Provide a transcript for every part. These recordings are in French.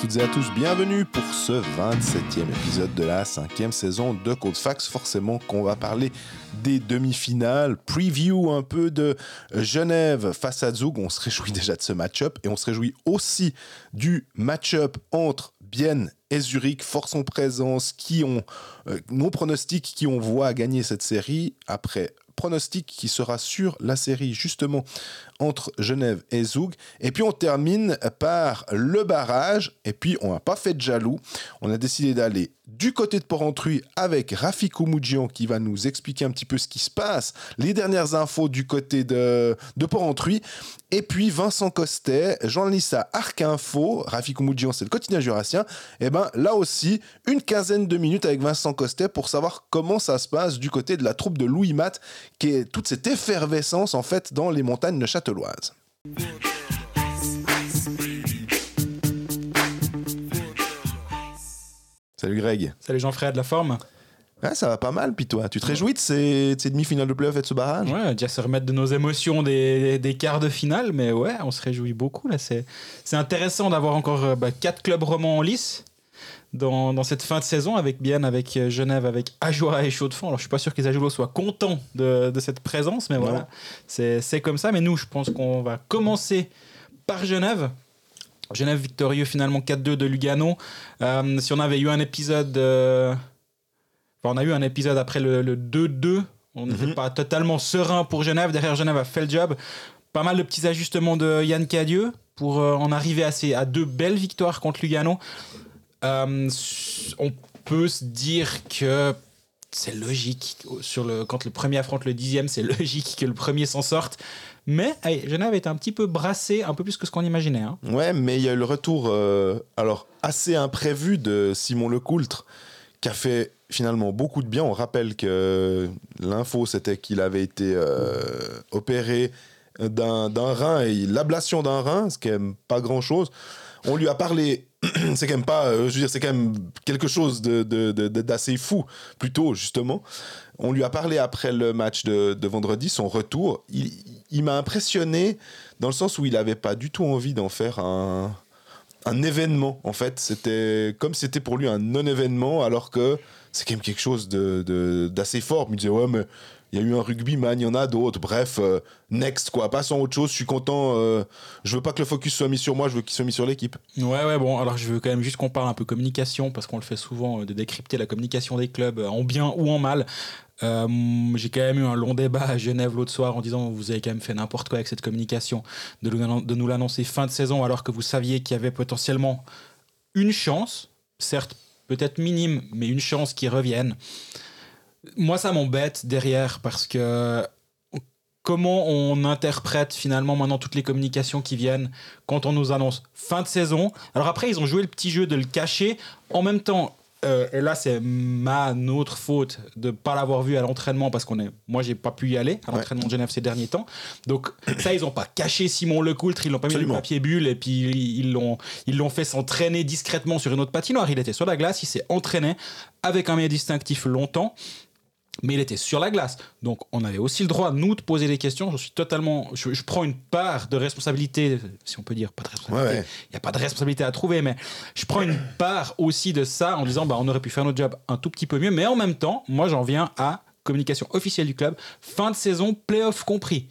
toutes et à tous, bienvenue pour ce 27e épisode de la cinquième saison de Code Fax. Forcément qu'on va parler des demi-finales, preview un peu de Genève face à Zug. On se réjouit déjà de ce match-up et on se réjouit aussi du match-up entre Bienne et Zurich, force en présence, qui ont, euh, non pronostic, qui on voit gagner cette série après pronostic qui sera sur la série justement entre Genève et Zoug. Et puis on termine par le barrage. Et puis on n'a pas fait de jaloux. On a décidé d'aller du côté de Porrentruy avec Rafik Koumoujian qui va nous expliquer un petit peu ce qui se passe, les dernières infos du côté de, de Porrentruy. Et puis Vincent Costet, journaliste à Arc Info, Rafik Koumoujian c'est le quotidien jurassien. Et ben là aussi, une quinzaine de minutes avec Vincent Costet pour savoir comment ça se passe du côté de la troupe de Louis Matt, qui est toute cette effervescence en fait dans les montagnes de Châteloise. Salut Greg. Salut Jean-Fred, de la forme? Ouais, ça va pas mal, puis toi, tu te réjouis de ces, de ces demi-finales de playoff et de ce barrage? Ouais, déjà se remettre de nos émotions des, des, quarts de finale, mais ouais, on se réjouit beaucoup. là. C'est c'est intéressant d'avoir encore euh, bah, quatre clubs romans en lice dans, dans, cette fin de saison, avec bien avec euh, Genève, avec Ajoie et Chaux-de-Fonds. Alors je suis pas sûr que les Ajoulots soient contents de, de cette présence, mais voilà, c'est comme ça. Mais nous, je pense qu'on va commencer par Genève. Genève victorieux finalement 4-2 de Lugano. Euh, si on avait eu un épisode... Euh on a eu un épisode après le 2-2. On n'était mm -hmm. pas totalement serein pour Genève. Derrière, Genève a fait le job. Pas mal de petits ajustements de Yann Cadieux pour euh, en arriver à, ces, à deux belles victoires contre Lugano. Euh, on peut se dire que c'est logique. Sur le, quand le premier affronte le dixième, c'est logique que le premier s'en sorte. Mais Genève est un petit peu brassé, un peu plus que ce qu'on imaginait. Hein. Ouais, mais il y a eu le retour euh, alors assez imprévu de Simon Lecoultre qui a fait finalement beaucoup de bien. On rappelle que l'info, c'était qu'il avait été euh, opéré d'un rein et l'ablation d'un rein, ce qui n'est pas grand-chose. On lui a parlé, c'est quand même pas, euh, je veux dire, c'est quand même quelque chose d'assez de, de, de, fou, plutôt, justement. On lui a parlé après le match de, de vendredi, son retour. Il, il m'a impressionné dans le sens où il n'avait pas du tout envie d'en faire un, un événement, en fait. C'était comme c'était pour lui un non-événement, alors que c'est quand même quelque chose d'assez de, fort. Il me disait, ouais, mais il y a eu un rugbyman, il y en a d'autres. Bref, euh, next, quoi. Passons à autre chose. Je suis content. Euh, je veux pas que le focus soit mis sur moi, je veux qu'il soit mis sur l'équipe. Ouais, ouais, bon. Alors, je veux quand même juste qu'on parle un peu communication, parce qu'on le fait souvent, euh, de décrypter la communication des clubs, en bien ou en mal. Euh, J'ai quand même eu un long débat à Genève l'autre soir en disant vous avez quand même fait n'importe quoi avec cette communication, de, de nous l'annoncer fin de saison alors que vous saviez qu'il y avait potentiellement une chance, certes peut-être minime, mais une chance qu'ils reviennent. Moi, ça m'embête derrière parce que comment on interprète finalement maintenant toutes les communications qui viennent quand on nous annonce fin de saison. Alors après, ils ont joué le petit jeu de le cacher. En même temps, euh, et là, c'est ma notre faute de pas l'avoir vu à l'entraînement parce qu'on est, moi, j'ai pas pu y aller à l'entraînement ouais. de Genève ces derniers temps. Donc ça, ils ont pas caché Simon Lecoultre, ils l'ont pas Absolument. mis le papier bulle et puis ils l'ont, ils l'ont fait s'entraîner discrètement sur une autre patinoire. Il était sur la glace, il s'est entraîné avec un meilleur distinctif longtemps mais il était sur la glace. Donc on avait aussi le droit, nous, de poser des questions. Je suis totalement. Je, je prends une part de responsabilité, si on peut dire, pas de responsabilité. Il ouais, ouais. n'y a pas de responsabilité à trouver, mais je prends une part aussi de ça en disant bah, on aurait pu faire notre job un tout petit peu mieux. Mais en même temps, moi, j'en viens à communication officielle du club, fin de saison, playoff compris.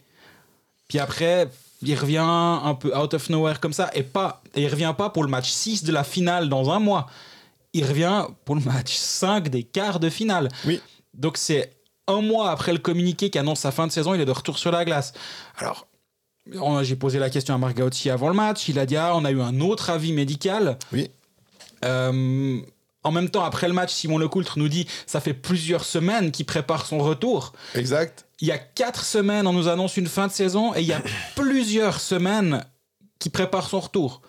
Puis après, il revient un peu out of nowhere comme ça, et, pas, et il revient pas pour le match 6 de la finale dans un mois. Il revient pour le match 5 des quarts de finale. Oui. Donc c'est un mois après le communiqué qui annonce sa fin de saison, il est de retour sur la glace. Alors, j'ai posé la question à Marc Gauthier avant le match. Il a dit ah, on a eu un autre avis médical. Oui. Euh, en même temps, après le match, Simon Lecoultre nous dit ça fait plusieurs semaines qu'il prépare son retour. Exact. Il y a quatre semaines, on nous annonce une fin de saison et il y a plusieurs semaines qu'il prépare son retour.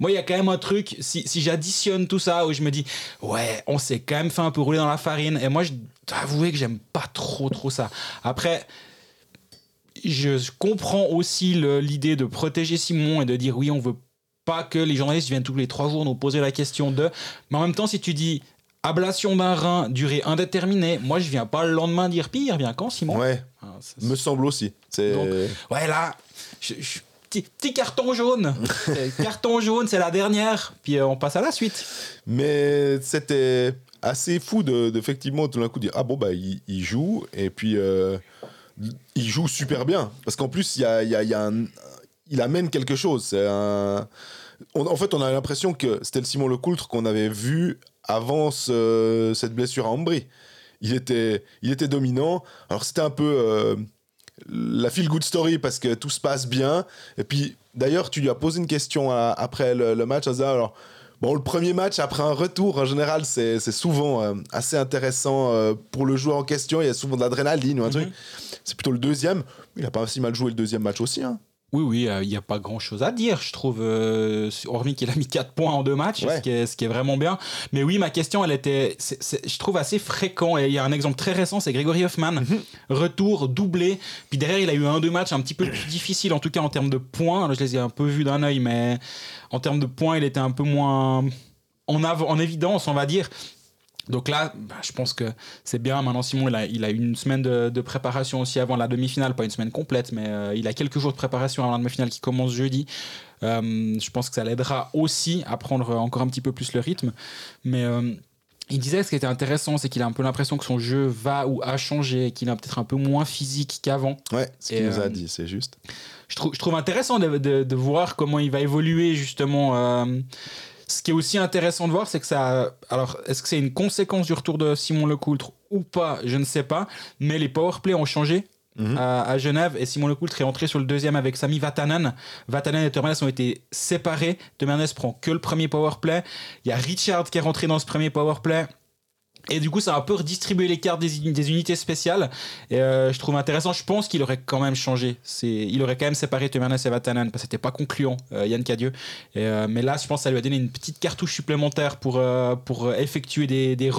Moi, il y a quand même un truc, si, si j'additionne tout ça, où je me dis, ouais, on s'est quand même fait un peu rouler dans la farine. Et moi, je dois avouer que j'aime pas trop, trop ça. Après, je comprends aussi l'idée de protéger Simon et de dire, oui, on veut pas que les journalistes viennent tous les trois jours nous poser la question de. Mais en même temps, si tu dis ablation d'un rein, durée indéterminée, moi, je viens pas le lendemain dire pire, viens quand, Simon? Ouais. Ah, me semble aussi. Donc, ouais, là, je, je petit, petit carton jaune. carton jaune, c'est la dernière. Puis euh, on passe à la suite. Mais c'était assez fou de, effectivement tout d'un coup dire ah bon bah il, joue et puis euh, il joue super bien parce qu'en plus il y a, y a, y a un, il amène quelque chose. C'est un en fait, on a l'impression que c'était le Simon Lecoultre qu'on avait vu avant cette blessure à Ambry. Il était, il était dominant. Alors, c'était un peu euh, la feel good story parce que tout se passe bien. Et puis, d'ailleurs, tu lui as posé une question après le, match. Alors, bon, le premier match, après un retour, en général, c'est souvent euh, assez intéressant euh, pour le joueur en question. Il y a souvent de l'adrénaline ou un mhm. truc. C'est plutôt le deuxième. Il a pas si mal joué le deuxième match aussi. Hein. Oui, oui, il n'y a pas grand chose à dire, je trouve, euh, hormis qu'il a mis 4 points en deux matchs, ce, qui est, ce, qui est, vraiment bien. Mais oui, ma question, elle était, je trouve, assez fréquent. Et il y a un exemple très récent, c'est Grégory Hoffman. Mhm. Retour, doublé. Puis derrière, il a eu un, deux matchs un petit peu plus difficiles, en tout cas en termes de points. je les ai un peu vus d'un œil, mais en termes de points, il était un peu moins en, en évidence, on va dire. Donc là, bah, je pense que c'est bien. Maintenant, Simon, il a, il a une semaine de, préparation aussi avant la demi-finale, pas une semaine complète, mais euh, il a quelques jours de préparation avant la demi-finale qui commence jeudi. Euh, je pense que ça l'aidera aussi à prendre encore un petit peu plus le rythme. Mais euh, il disait ce qui était intéressant, c'est qu'il a un peu l'impression que son jeu va ou a changé, qu'il est peut-être un peu moins physique qu'avant. Ouais, ce qu'il nous a dit, c'est juste. Je trouve, je trouve intéressant de, de, de, voir comment il va évoluer justement ce qui est aussi intéressant de voir, c'est que ça. Alors, est-ce que c'est une conséquence du retour de Simon Lecoultre ou pas Je ne sais pas. Mais les powerplays ont changé. Mhm. À, Genève et Simon Lecoultre est entré sur le deuxième avec Sami Vatanen. Vatanen et Temernes ont été séparés. Temernes prend que le premier powerplay. Il y a Richard qui est rentré dans ce premier powerplay. Et du coup, ça a un peu redistribué les cartes des, unités spéciales. Et euh, je trouve intéressant. Je pense qu'il aurait quand même changé. Il aurait quand même séparé Temernes et Vatanen parce que c'était pas concluant, euh, Yann Cadieux. Euh, mais là, je pense que ça lui a donné une petite cartouche supplémentaire pour, effectuer des, des.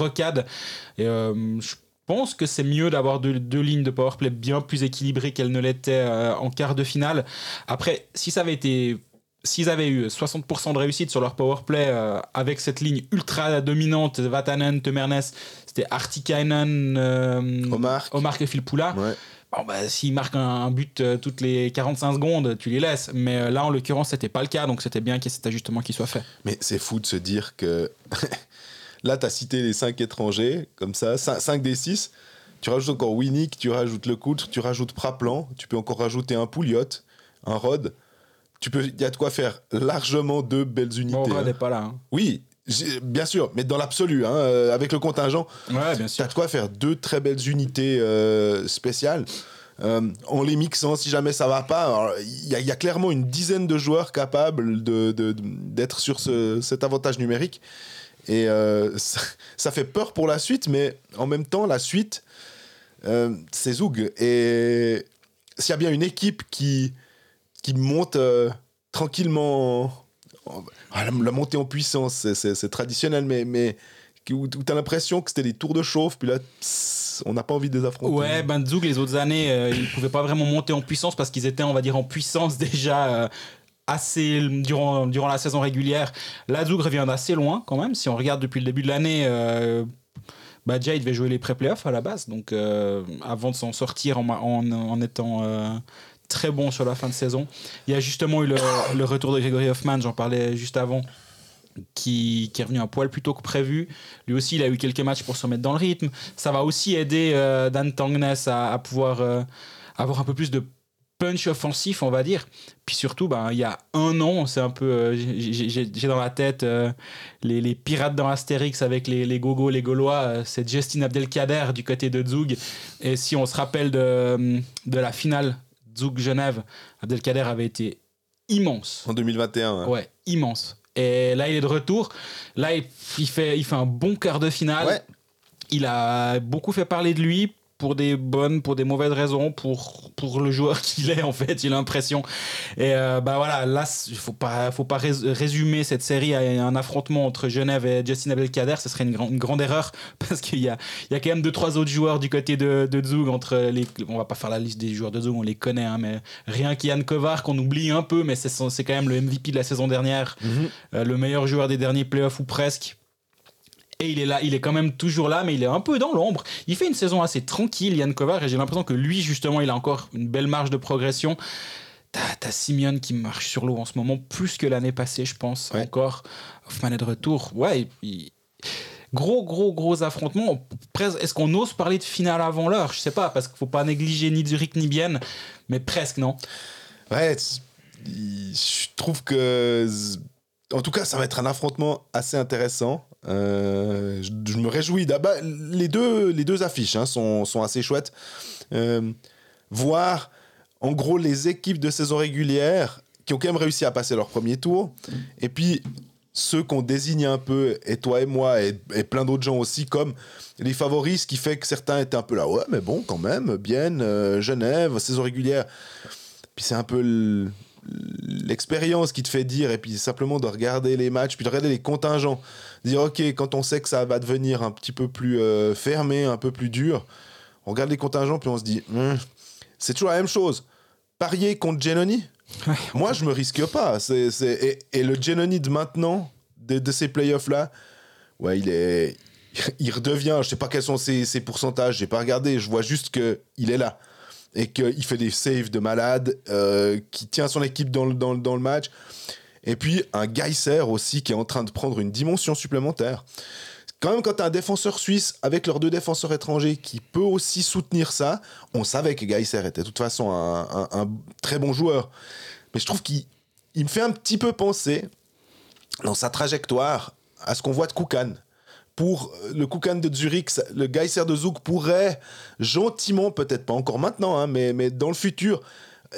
Et je pense que c'est mieux d'avoir deux, deux, lignes de powerplay bien plus équilibrées qu'elles ne l'étaient en quart de finale. Après, si ça avait été s'ils avaient eu 60% de réussite sur leur powerplay euh, avec cette ligne ultra dominante, Vatanen, Temernes, c'était Artikainen, euh, Omar. Omar et Filpula. Bon, bah, s'ils marquent un, but euh, toutes les 45 secondes, tu les laisses. Mais là, en l'occurrence, c'était pas le cas, donc c'était bien qu'il y ait cet ajustement qui soit fait. Mais c'est fou de se dire que là, tu as cité les 5 étrangers, comme ça, 5 des 6. Tu rajoutes encore Winnick, tu rajoutes Le Coultre, tu rajoutes Praplan, tu peux encore rajouter un Pouliot, un Rod tu peux, il y a de quoi faire largement deux belles unités. Bon, on n'est pas là. Hein. Oui, bien sûr, mais dans l'absolu, hein, euh, avec le contingent, ouais, bien sûr. de quoi faire deux très belles unités euh, spéciales. Euh, en les mixant, si jamais ça va pas, il y, a clairement une dizaine de joueurs capables d'être de, d'être sur ce, cet avantage numérique. Et ça, ça, fait peur pour la suite, mais en même temps, la suite, c'est Zoug. Et s'il y a bien une équipe qui, qui monte euh, tranquillement. La, montée en puissance, c'est traditionnel, mais, mais où, tu as l'impression que c'était des tours de chauffe, puis là, on n'a pas envie de les affronter. Ouais, ben les autres années, euh, ils pouvaient pas vraiment monter en puissance parce qu'ils étaient, on va dire, en puissance déjà. Euh, assez durant, durant la saison régulière. Là, Zug revient d'assez loin quand même. Si on regarde depuis le début de l'année, bah, déjà il devait jouer les pré-playoffs à la base. Donc avant de s'en sortir en, en étant très bon sur la fin de saison. Il y a justement eu le, retour de Gregory Hoffman, j'en parlais juste avant, qui, est revenu un poil plus tôt que prévu. Lui aussi, il a eu quelques matchs pour se mettre dans le rythme. Ça va aussi aider euh, Dan Tangnes à, pouvoir euh, avoir un peu plus de punch offensif, on va dire. Puis surtout, ben, il y a un an, c'est un peu. Euh, j'ai dans la tête les, pirates dans Astérix avec les, les gogos, les gaulois. c'est Justin Abdelkader du côté de Zug. Et si on se rappelle de la finale Zouk Genève, Abdelkader avait été immense. En 2021. Hein. Ouais, immense. Et là, il est de retour. Là, il, fait, il fait un bon quart de finale. Il a beaucoup fait parler de lui pour des bonnes, pour des mauvaises raisons, pour, pour le joueur qu'il est, en fait, j'ai l'impression. Et euh, bah voilà, là, il faut pas, faut pas résumer cette série à un affrontement entre Genève et Justin Abdelkader, ce serait une, une grande erreur, parce qu'il y a, il y a quand même deux, trois autres joueurs du côté de, de Zug, entre les, on va pas faire la liste des joueurs de Zug, on les connaît, hein, mais rien qu'Yann Kovar, qu'on oublie un peu, mais c'est quand même le MVP de la saison dernière, mhm. euh, le meilleur joueur des derniers playoffs ou presque et il est là, il est quand même toujours là, mais il est un peu dans l'ombre. Il fait une saison assez tranquille, Yann Kovar, et j'ai l'impression que lui, justement, il a encore une belle marge de progression. T'as Simeon qui marche sur l'eau en ce moment, plus que l'année passée, je pense. Encore. Hoffman est de retour. Ouais, gros, gros, gros affrontement. Est-ce qu'on ose parler de finale avant l'heure? Je sais pas, parce qu'il faut pas négliger ni Zurich ni Bienne, mais presque, non? Ouais, je trouve que. En tout cas, ça va être un affrontement assez intéressant. Euh, je, me réjouis. Bah, les, deux, affiches hein, sont, assez chouettes. Euh, voir, en gros, les équipes de saison régulière qui ont quand même réussi à passer leur premier tour. Et puis, ceux qu'on désigne un peu, et toi et moi, et, plein d'autres gens aussi, comme les favoris, ce qui fait que certains étaient un peu là, ouais, mais bon, quand même, bien, euh, Genève, saison régulière. Puis c'est un peu l'expérience qui te fait dire, et puis simplement de regarder les matchs, puis de regarder les contingents. Dire, ok, quand on sait que ça va devenir un petit peu plus euh, fermé, un peu plus dur, on regarde les contingents, puis on se dit, hmm, c'est toujours la même chose. Parier contre Genoni, moi, je me risque pas. C'est, Et, le Genoni de maintenant, de, ces playoffs-là, ouais, il est. Il redevient, je sais pas quels sont ses, ses pourcentages, j'ai pas regardé, je vois juste qu'il est là. Et qu'il fait des saves de malade, euh, qui tient son équipe dans le, dans, dans le match. Et puis un Geyser aussi qui est en train de prendre une dimension supplémentaire. Quand même, quand tu as un défenseur suisse avec leurs deux défenseurs étrangers qui peut aussi soutenir ça, on savait que Geyser était de toute façon un, un très bon joueur. Mais je trouve qu'il me fait un petit peu penser, dans sa trajectoire, à ce qu'on voit de Koukan. Pour euh, le Koukan de Zurich, le Geyser de Zouk pourrait gentiment, peut-être pas encore maintenant, hein, mais, mais dans le futur,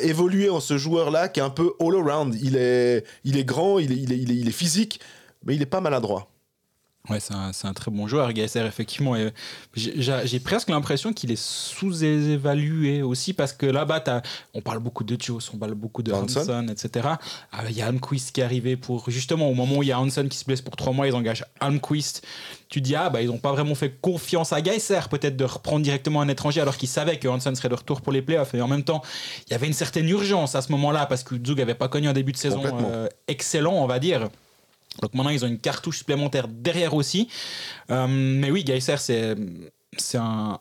évoluer en ce joueur-là qui est un peu all-around. Il est, il est grand, il est, il, est, il est physique, mais il est pas maladroit. Ouais, c'est un, un, très bon joueur, GSR, effectivement. J'ai presque l'impression qu'il est sous-évalué aussi parce que là-bas, on parle beaucoup de Joe, on parle beaucoup de Hanson, etc. Ah, il y a Almquist qui est arrivé pour. Justement, au moment où il y a Hanson qui se blesse pour trois mois, ils engagent Almquist. Tu dis, ah, bah, ils n'ont pas vraiment fait confiance à Geiser, peut-être de reprendre directement un étranger alors qu'ils savaient que Hanson serait de retour pour les playoffs. Et en même temps, il y avait une certaine urgence à ce moment-là parce que Zug n'avait pas connu un début de saison euh, excellent, on va dire. Donc maintenant, ils ont une cartouche supplémentaire derrière aussi. Euh, mais oui, Geyser, c'est c'est un,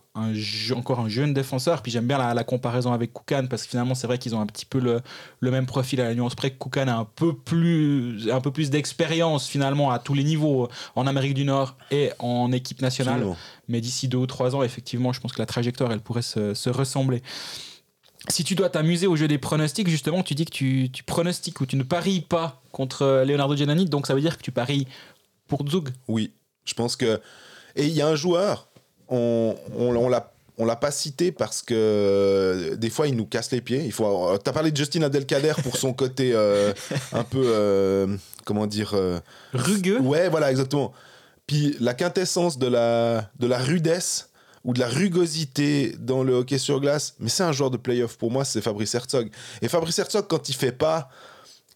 encore un jeune défenseur. Puis j'aime bien la, comparaison avec Koukan parce que finalement, c'est vrai qu'ils ont un petit peu le, le, même profil à la nuance près que Koukan a un peu plus, un peu plus d'expérience finalement à tous les niveaux en Amérique du Nord et en équipe nationale. Mais d'ici deux ou trois ans, effectivement, je pense que la trajectoire, elle pourrait se, se ressembler si tu dois t'amuser au jeu des pronostics, justement, tu dis que tu, tu pronostiques ou tu ne paries pas contre Leonardo Giannini, donc ça veut dire que tu paries pour Zug Oui, je pense que. Et il y a un joueur, on, on, on l'a on l'a pas cité parce que euh, des fois il nous casse les pieds. Il faut. Euh, t'as parlé de Justin Adelkader pour son côté euh, un peu comment dire rugueux. Ouais, voilà exactement. Puis la quintessence de la de la rudesse ou de la rugosité dans le hockey sur glace, mais c'est un joueur de playoff pour moi, c'est Fabrice Herzog. Et Fabrice Herzog, quand il fait pas,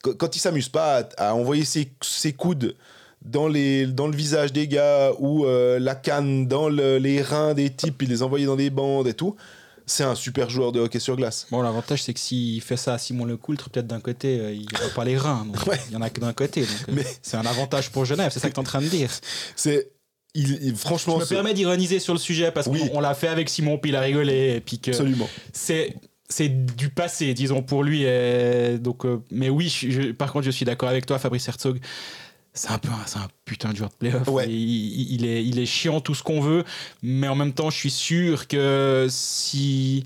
quand il s'amuse pas à, envoyer ses, coudes dans, les, dans le visage des gars ou euh, la canne dans les reins des types, il les envoyer dans des bandes et tout, c'est un super joueur de hockey sur glace. Bon, l'avantage, c'est que s'il fait ça à Simon Lecoultre, peut-être d'un côté, euh, il n'a pas les reins. Il y en a que d'un côté. Euh, mais... C'est un avantage pour Genève, c'est ça que tu es en train de dire. C'est il, franchement, je me permets d'ironiser sur le sujet parce qu'on l'a fait avec Simon, puis il a rigolé, et puis que Absolument. c'est c'est du passé, disons pour lui. donc, euh, mais oui, par contre, je suis d'accord avec toi, Fabrice Herzog. C'est un peu, un putain de joueur de playoff. Il, il, est, il est chiant tout ce qu'on veut, mais en même temps, je suis sûr que si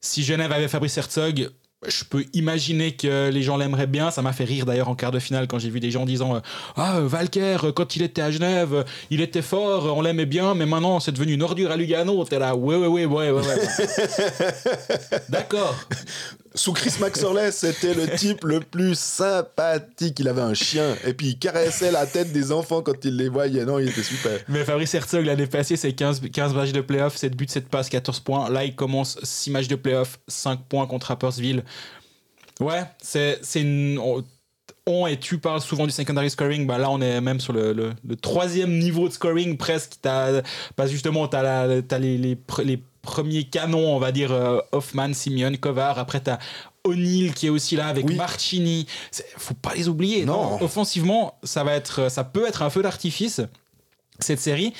si Genève avait Fabrice Herzog, je peux imaginer que les gens l'aimeraient bien. Ça m'a fait rire d'ailleurs en quart de finale quand j'ai vu des gens disant euh, Ah, Valker, quand il était à Genève, il était fort, on l'aimait bien, mais maintenant c'est devenu une ordure à Lugano. T'es là, ouais, ouais, ouais, ouais, ouais. ouais. D'accord. Sous Chris Maxorley, c'était le type le plus sympathique. Il avait un chien et puis il caressait la tête des enfants quand il les voyait. Non, il était super. Mais Fabrice Herzog, l'année passée, c'est 15, 15 matchs de playoff, 7 buts, 7 passes, 14 points. Là, il commence 6 matchs de playoff, 5 points contre Rappersville. Ouais, c'est une. On, et tu parles souvent du secondary scoring, bah là on est même sur le, troisième niveau de scoring presque. As, parce justement, tu as, les premier canon, on va dire, euh, Hoffman, Simeon, Kovar. Après, tu as O'Neill qui est aussi là avec Marchini. Faut pas les oublier. Non. Offensivement, ça, va être, ça peut être un feu d'artifice, cette série.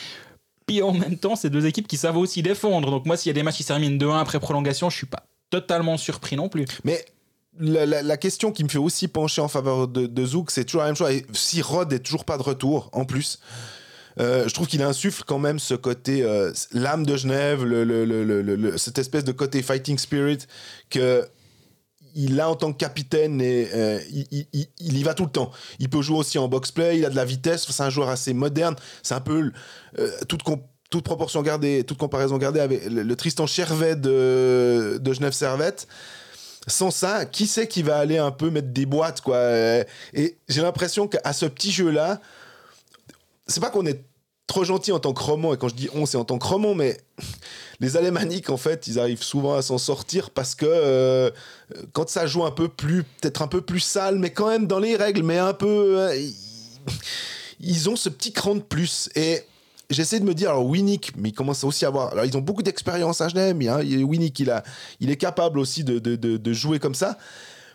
Puis en même temps, c'est deux équipes qui savent aussi défendre. Donc moi, s'il y a des matchs qui se terminent 2-1 après prolongation, je suis pas totalement surpris non plus. Mais la, la- la question qui me fait aussi pencher en faveur de, de Zouk, c'est toujours la même chose. Et si Rod est toujours pas de retour, en plus, je trouve qu'il insuffle quand même ce côté, euh, l'âme de Genève, cette espèce de côté fighting spirit que il a en tant que capitaine et euh, il, y va tout le temps. Il peut jouer aussi en box-play, il a de la vitesse, c'est un joueur assez moderne. C'est un peu euh, toute, proportion gardée, toute comparaison gardée avec le, Tristan Chervet de, Genève Servette. Sans ça, qui sait qui va aller un peu mettre des boîtes quoi? Euh, Et j'ai l'impression qu'à ce petit jeu-là, c'est pas qu'on est trop gentil en tant que roman, et quand je dis on, c'est en tant que roman, mais les Alémaniques, en fait, ils arrivent souvent à s'en sortir parce que euh, quand ça joue un peu plus, peut-être un peu plus sale, mais quand même dans les règles, mais un peu. euh, ils, ont ce petit cran de plus. Et j'essaie de me dire, alors Winnick, mais il commence aussi à avoir. Alors ils ont beaucoup d'expérience à Genève, hein, il- Winnick, il, a, il est capable aussi de, de- de jouer comme ça.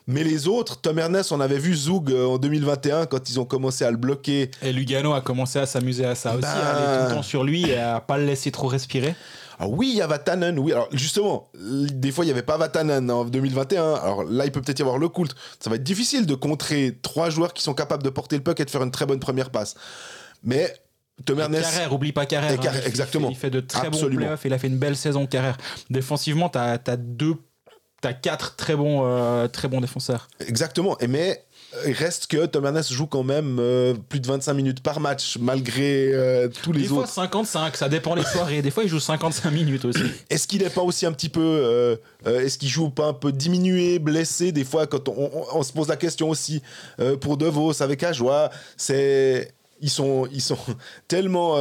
Mais les autres, Tom Ernest, on avait vu Zoug euh, en 2021 quand ils ont commencé à le bloquer. Et Lugano a commencé à s'amuser à ça aussi, Bah. à aller tout le temps sur lui et à pas le laisser trop respirer. Alors oui, il y a Vatanen, oui. Alors justement, des fois, il n'y avait pas Vatanen en 2021. Alors là, il peut peut-être y avoir le culte. Ça va être difficile de contrer trois joueurs qui sont capables de porter le puck et de faire une très bonne première passe. Mais Tom Ernest... Carrère, oublie pas Carrère. Il fait- exactement. Il fait, de très Absolument. bons playoffs. Il a fait une belle saison Carrère. Défensivement, t'as as deux, t'as quatre très bons, euh, très bons défenseurs. Exactement. Et mais il reste que Tom Ernest joue quand même euh, plus de 25 minutes par match, malgré euh, tous les Des fois autres. 55, ça dépend les soirées. Des fois, il joue 55 minutes aussi. Est-ce qu'il n'est pas aussi un petit peu. euh, Est-ce qu'il joue pas un peu diminué, blessé Des fois, quand on, on- on se pose la question aussi pour De Vos avec Ajoie, c'est. Ils sont, ils sont tellement.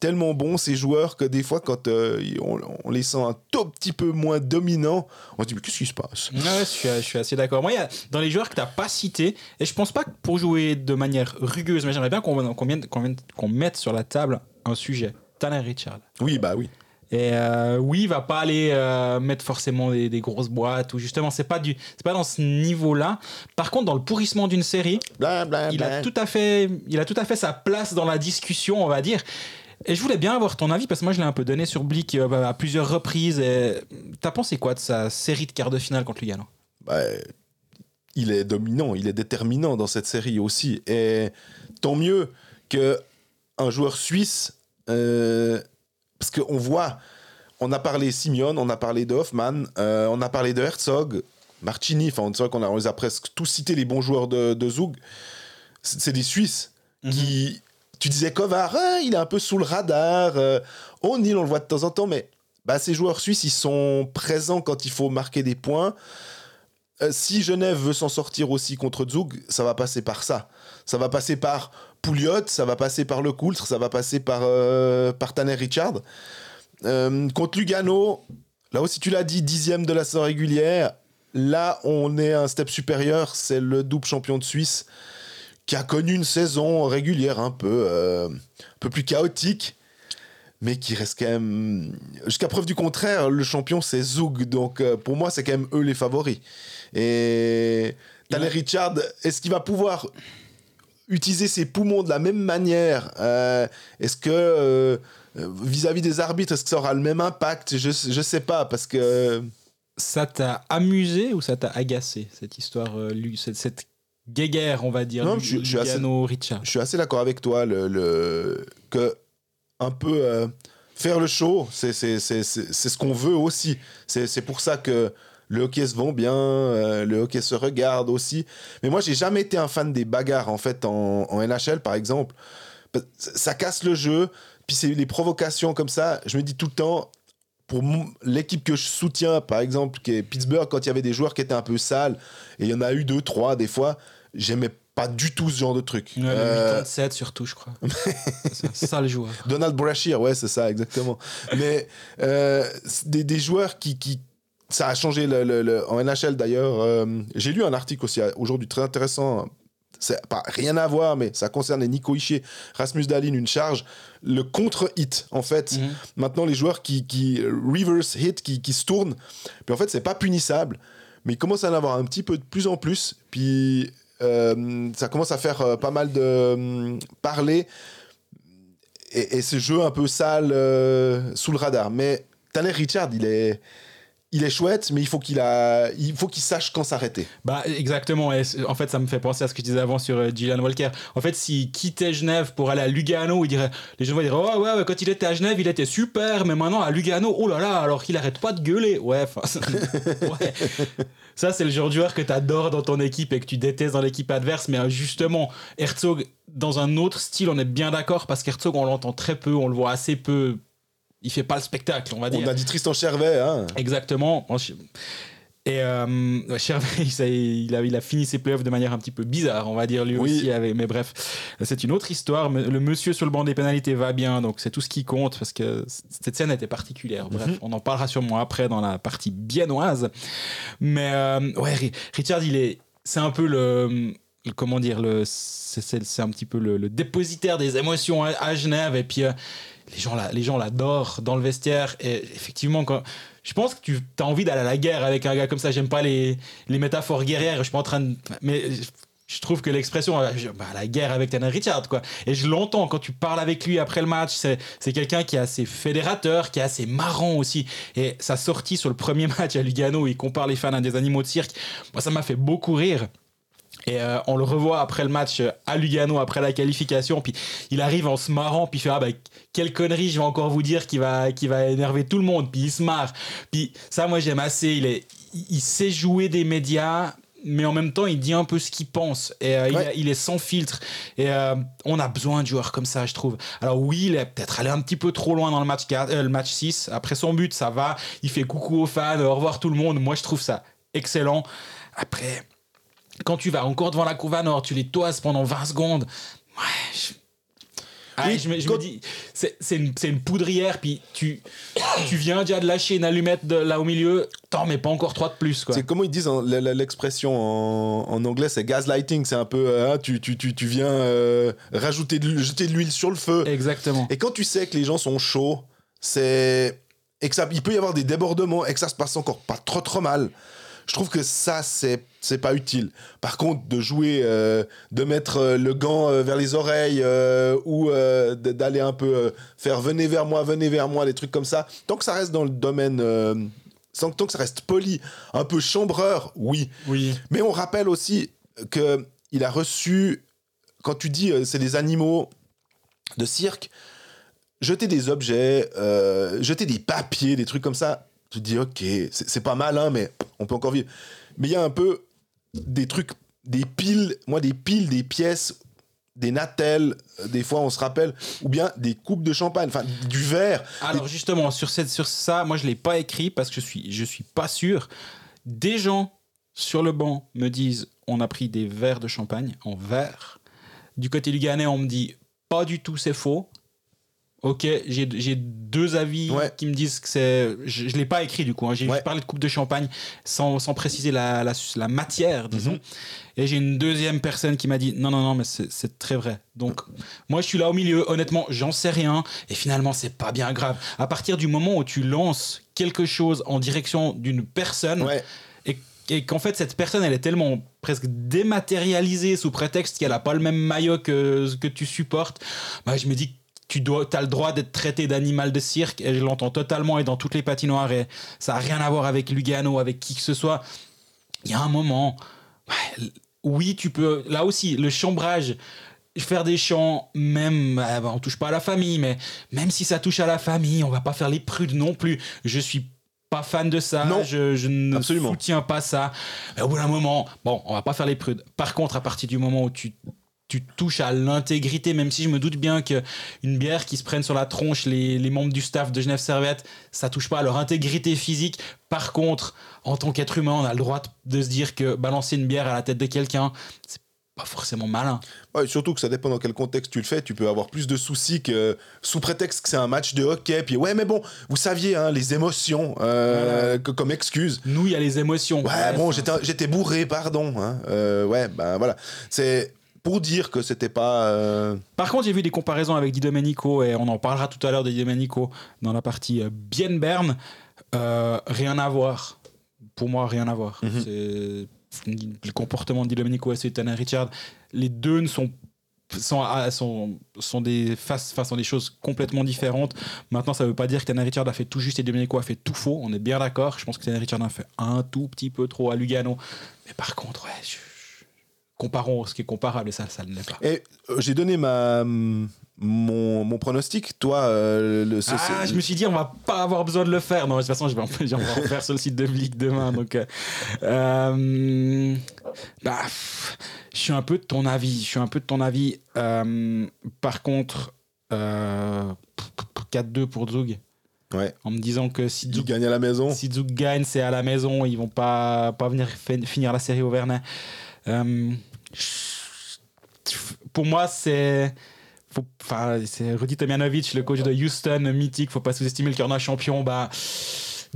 Tellement bons ces joueurs que des fois quand euh, on, on les sent un tout petit peu moins dominants on se dit mais qu'est-ce qui se passe? Ouais, je, suis, je suis assez d'accord. Moi, il y a, dans les joueurs que tu n'as pas cités, et je pense pas que pour jouer de manière rugueuse, mais j'aimerais bien qu'on qu'on vienne- qu'on vienne- qu'on mette sur la table un sujet. Tanner Richard. oui bah oui Et euh, oui, il va pas aller euh, mettre forcément des, des grosses boîtes ou justement, c'est pas du, c'est pas dans ce niveau-là. Par contre, dans le pourrissement d'une série, bla bla il bla. a tout à fait, il a tout à fait sa place dans la discussion, on va dire. Et je voulais bien avoir ton avis parce que moi je l'ai un peu donné sur Blick euh, à plusieurs reprises. T'as pensé quoi de sa série de quarts de finale contre Lugano? Bah, il est dominant, il est déterminant dans cette série aussi. Et tant mieux que un joueur suisse, euh, parce qu'on voit, on a parlé Simeone, on a parlé de Hoffman, euh, on a parlé de Herzog, Marchini, enfin, a, on les a presque tous cités les bons joueurs de, de Zug. C'est c'est des Suisses qui. Tu disais Kovar, hein, il est un peu sous le radar. Euh, O'Neill, on le voit de temps en temps, mais bah, ces joueurs suisses, ils sont présents quand il faut marquer des points. Euh, si Genève veut s'en sortir aussi contre Zug, ça va passer par ça. Ça va passer par Pouliot, ça va passer par Le Coultre, ça va passer par, euh, Tanner Richard. Euh, contre Lugano, là aussi tu l'as dit, dixième de la saison régulière. Là, on est un step supérieur. C'est le double champion de Suisse qui a connu une saison régulière un peu, euh, un peu plus chaotique, mais qui reste quand même. Jusqu'à preuve du contraire, le champion c'est Zug. Donc euh, pour moi, c'est quand même eux les favoris. Et a- Richard, est-ce qu'il va pouvoir utiliser ses poumons de la même manière Euh, Est-ce que vis-à-vis des arbitres, est-ce que ça aura le même impact? Je je sais pas parce que Ça t'a amusé ou ça t'a agacé cette histoire, cette, cette guéguerre, on va dire, Non, Lu- je- je suis assez- je suis assez d'accord avec toi le, le- que un peu euh, faire le show, c'est ce qu'on veut aussi. C'est pour ça que le hockey se vend bien, euh, le hockey se regarde aussi. Mais moi, j'ai jamais été un fan des bagarres en fait en, en NHL par exemple. Ça casse le jeu, puis c'est les provocations comme ça. Je me dis tout le temps. Pour l'équipe que je soutiens, par exemple, qui est Pittsburgh, quand il y avait des joueurs qui étaient un peu sales, et il y en a eu deux, trois des fois, j'aimais pas du tout ce genre de truc. Ouais, Euh, 87 surtout, je crois. c'est ça, le joueur. Donald Brashear, ouais, c'est ça, exactement. Mais euh, des, des joueurs qui, qui. Ça a changé le, le- le- en NHL d'ailleurs. euh, J'ai lu un article aussi euh, aujourd'hui très intéressant. C'est pas rien à voir, mais ça concerne les Nico Ishii, Rasmus Dahlin, une charge. Le contre-hit, en fait. Mhm. Maintenant, les joueurs qui, qui reverse hit, qui, qui se tournent. Puis en fait, c'est pas punissable, mais il commence à en avoir un petit peu de plus en plus. Puis ça commence à faire euh, pas mal de euh, parler. Et, et ce jeu un peu sale euh, sous le radar. Mais Tanner Richard, il est. il est chouette, mais il faut qu'il a, il faut qu'il sache quand s'arrêter. Bah exactement. Et en fait, ça me fait penser à ce que je disais avant sur euh, Walker. En fait, s'il quittait Genève pour aller à Lugano, il dirait, les gens vont dire, oh ouais, ouais, quand il était à Genève, il était super, mais maintenant à Lugano, oh là là, alors qu'il arrête pas de gueuler. Ouais, ouais. Ça, c'est le genre de joueur que tu adores dans ton équipe et que tu détestes dans l'équipe adverse. Mais euh, justement, Herzog, dans un autre style, on est bien d'accord parce qu'Herzog, on l'entend très peu, on le voit assez peu il fait pas le spectacle, on va dire. On a dit Tristan Chervet, hein. Exactement. Et euh, Chervet, il a, il a fini ses playoffs de manière un petit peu bizarre, on va dire lui aussi. mais bref, c'est une autre histoire. Le monsieur sur le banc des pénalités va bien, donc c'est tout ce qui compte parce que cette scène était particulière. Bref, mhm. on en parlera sûrement après dans la partie biennoise. Mais euh, ouais, Richard, il est, c'est un peu le comment dire le c'est un petit peu le, dépositaire des émotions à, Genève et puis euh, les gens les gens l'adorent dans le vestiaire et effectivement quand je pense que tu as envie d'aller à la guerre avec un gars comme ça. J'aime pas les, les métaphores guerrières. Je suis en train de mais je trouve que l'expression euh, bah, la guerre avec Tanner Richard quoi. Et je l'entends quand tu parles avec lui après le match c'est, c'est quelqu'un qui est assez fédérateur qui est assez marrant aussi. Et sa sortie sur le premier match à Lugano où il compare les fans à des animaux de cirque. Moi ça m'a fait beaucoup rire et euh, on le revoit après le match euh, à Lugano, après la qualification. Puis il arrive en se marrant, puis il fait Ah, bah, quelle connerie, je vais encore vous dire, qui va, qui va énerver tout le monde. Puis il se marre. Puis ça, moi, j'aime assez. Il, est, il sait jouer des médias, mais en même temps, il dit un peu ce qu'il pense. Et euh, il, est sans filtre. Et on a besoin de joueurs comme ça, je trouve. Alors, oui, il est peut-être allé un petit peu trop loin dans le match, 4, le match 6. Après son but, ça va. Il fait coucou aux fans, au revoir tout le monde. Moi, je trouve ça excellent. Après quand tu vas encore devant la nord, tu les toises pendant 20 secondes. Ouais, je... Ah, je, me, dis, c'est une, une, poudrière, puis tu, tu viens déjà de lâcher une allumette de, là au milieu, t'en mets pas encore trois de plus. C'est comment ils disent l'expression en, en, anglais, c'est gaslighting, c'est un peu, euh, hein, tu, tu, tu, tu, viens euh, rajouter de, jeter de l'huile sur le feu. Exactement. Et quand tu sais que les gens sont chauds, c'est et que ça, il peut y avoir des débordements et que ça se passe encore pas trop trop mal. Je trouve que ça, c'est c'est pas utile. Par contre, de jouer, euh, de mettre euh, le gant euh, vers les oreilles ou d'aller un peu faire venez vers moi, venez vers moi, des trucs comme ça, tant que ça reste dans le domaine, tant que ça reste poli, un peu chambreur, oui. Oui. Mais on rappelle aussi que il a reçu, quand tu dis c'est des animaux de cirque, jeter des objets, jeter des papiers, des trucs comme ça tu te dis, ok, c'est pas mal, hein, mais on peut encore vivre. Mais il y a un peu des trucs, des piles, moi, des piles, des pièces, des natelles, euh, des fois on se rappelle, ou bien des coupes de champagne, enfin du verre. Alors justement, sur, cette, sur ça, moi je l'ai pas écrit parce que je suis, je suis pas sûr. Des gens sur le banc me disent, on a pris des verres de champagne en verre. Du côté du on me dit, pas du tout, c'est faux. Ok, j'ai deux avis qui me disent que c'est. Je ne l'ai pas écrit du coup, hein. j'ai parlé de coupe de champagne sans, sans préciser la, la, la, matière, disons. Mhm. Et j'ai une deuxième personne qui m'a dit non, non, non, mais c'est très vrai. Donc, moi je suis là au milieu, honnêtement, j'en sais rien. Et finalement, c'est pas bien grave. À partir du moment où tu lances quelque chose en direction d'une personne. Et et qu'en fait cette personne elle est tellement presque dématérialisée sous prétexte qu'elle a pas le même maillot que, que tu supportes, bah, je me dis tu dois, as le droit d'être traité d'animal de cirque, et je l'entends totalement, et dans toutes les patinoires, et ça n'a rien à voir avec Lugano, avec qui que ce soit. Il y a un moment, oui, tu peux, là aussi, le chambrage, faire des chants, même, bah, on touche pas à la famille, mais même si ça touche à la famille, on va pas faire les prudes non plus. Je suis pas fan de ça, non, je, je ne soutiens pas ça. Mais au bout d'un moment, bon, on va pas faire les prudes. Par contre, à partir du moment où tu tu touches à l'intégrité, même si je me doute bien qu'une bière qui se prenne sur la tronche les, membres du staff de Genève Servette, ça touche pas à leur intégrité physique. Par contre, en tant qu'être humain, on a le droit de se dire que balancer une bière à la tête de quelqu'un, c'est pas forcément malin. surtout que ça dépend dans quel contexte tu le fais. Tu peux avoir plus de soucis que sous prétexte que c'est un match de hockey. Puis ouais, mais bon, vous saviez, hein, les émotions euh, comme excuse. Nous, il y a les émotions. Ouais, bon, j'étais bourré, pardon. Hein. Euh, ouais, ben voilà. C'est pour dire que c'était pas. Euh, Par contre, j'ai vu des comparaisons avec Di Domenico et on en parlera tout à l'heure de Di Domenico dans la partie euh, bien Bern. Euh, rien à voir. Pour moi, rien à voir. Mhm. Le comportement de Di Domenico et Tanner Richard. Les deux ne sont sont, ah, sont, sont, des faces, enfin, sont des choses complètement différentes. Maintenant, ça veut pas dire que Tanner Richard a fait tout juste et Domenico a fait tout faux. On est bien d'accord. Je pense que Tanner Richard a fait un tout petit peu trop à Lugano. Mais par contre, ouais, comparons ce qui est comparable et ça, ça ne l'est pas. Et euh, j'ai donné ma mon, mon, pronostic, toi, euh, le, ah, je me suis dit, on va pas avoir besoin de le faire. Non, de toute façon, je vais en, je vais en faire sur le site de Blick demain. Donc, euh, euh, bah, je suis un peu de ton avis. Je suis un peu de ton avis. par contre, 4-2 pour Zug. Ouais. En me disant que si Zug gagne à la maison, si Zug gagne, c'est à la maison. Ils vont pas pas venir finir la série au Vernet. Pour moi, c'est enfin, c'est Rudy Tomjanovic, le coach de Houston, mythique, faut pas sous-estimer le corner champion. Bah,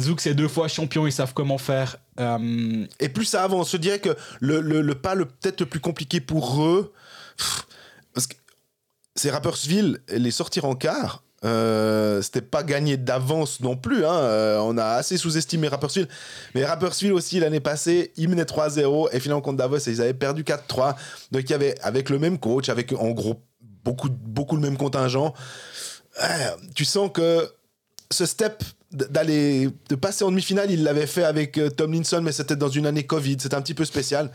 Zouk, c'est deux fois champion, ils savent comment faire. Euh, Et plus ça avance, je dirais que le, le, pas le peut-être le plus compliqué pour eux, parce que c'est Rappersville, les sortir en quart, euh, c'était pas gagné d'avance non plus. Hein. Euh, on a assez sous-estimé Rappersville. Mais Rappersville aussi, l'année passée, ils menaient 3-0 et finalement contre Davos, ils avaient perdu 4-3. Donc il y avait, avec le même coach, avec en gros beaucoup, beaucoup le même contingent. tu sens que ce step d'aller de passer en demi-finale, il l'avait fait avec euh, Tom Tomlinson, mais c'était dans une année Covid, c'était un petit peu spécial.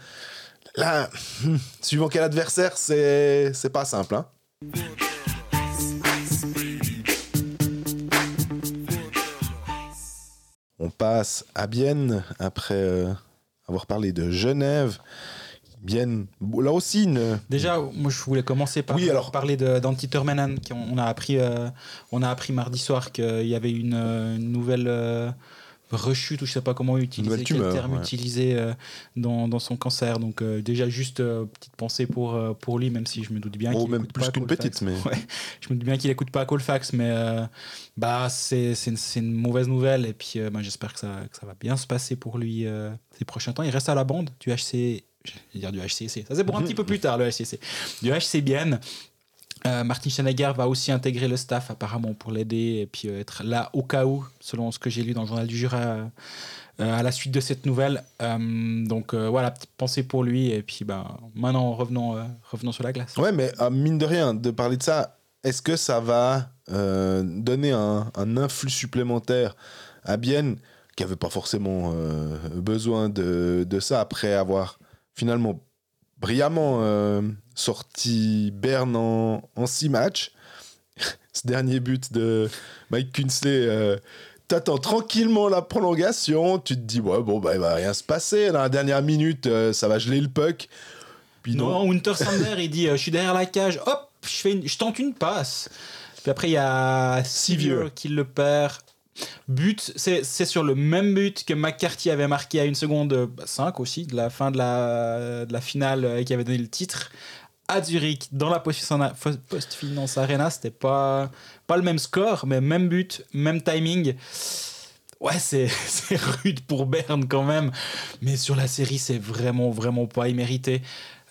Là, hmm, suivant quel adversaire, c'est pas simple. Hein. On passe à Bienne après euh, avoir parlé de Genève. Bien là aussi une... déjà moi je voulais commencer par oui, alors... parler d'Antti Termanen on a appris euh, on a appris mardi soir qu'il y avait une, euh, nouvelle euh, rechute ou je sais pas comment utiliser quel terme utiliser dans, dans, son cancer donc déjà juste petite pensée pour pour lui même si je me doute bien oh, même plus qu'une petite mais je me doute bien qu'il écoute pas Colfax mais bah c'est une, une, mauvaise nouvelle et puis bah, j'espère que ça, que ça va bien se passer pour lui ces prochains temps il reste à la bande du HC je vais dire du HCC. Ça, c'est pour un petit peu plus tard, le HCC. Du HC Bien. Euh, Martin Schneider va aussi intégrer le staff apparemment pour l'aider et puis euh, être là au cas où, selon ce que j'ai lu dans le journal du Jura, euh, à la suite de cette nouvelle. donc voilà, petite pensée pour lui et puis ben, maintenant revenons, revenons sur la glace. Ouais, mais mine de rien, de parler de ça, est-ce que ça va donner un, un, influx supplémentaire à Bienne qui avait pas forcément besoin de, de ça après avoir finalement brillamment sorti Berne en, six matchs. Ce dernier but de Mike Kunsley, euh, t'attends tranquillement la prolongation, tu te dis, ouais, bon, bah, il va rien se passer. Dans la dernière minute, euh, ça va geler le puck. Puis non, non Winter Sander, il dit, je suis derrière la cage, hop, je, fais je tente une passe. Puis après, il y a Sivir qui le perd. But, c'est sur le même but que McCarthy avait marqué à une seconde 5 bah, aussi, de la fin de la, de la finale euh, qui avait donné le titre à Zurich dans la post-finance arena. C'était pas, pas le même score, mais même but, même timing. Ouais, c'est rude pour Berne quand même. Mais sur la série, c'est vraiment, vraiment pas immérité.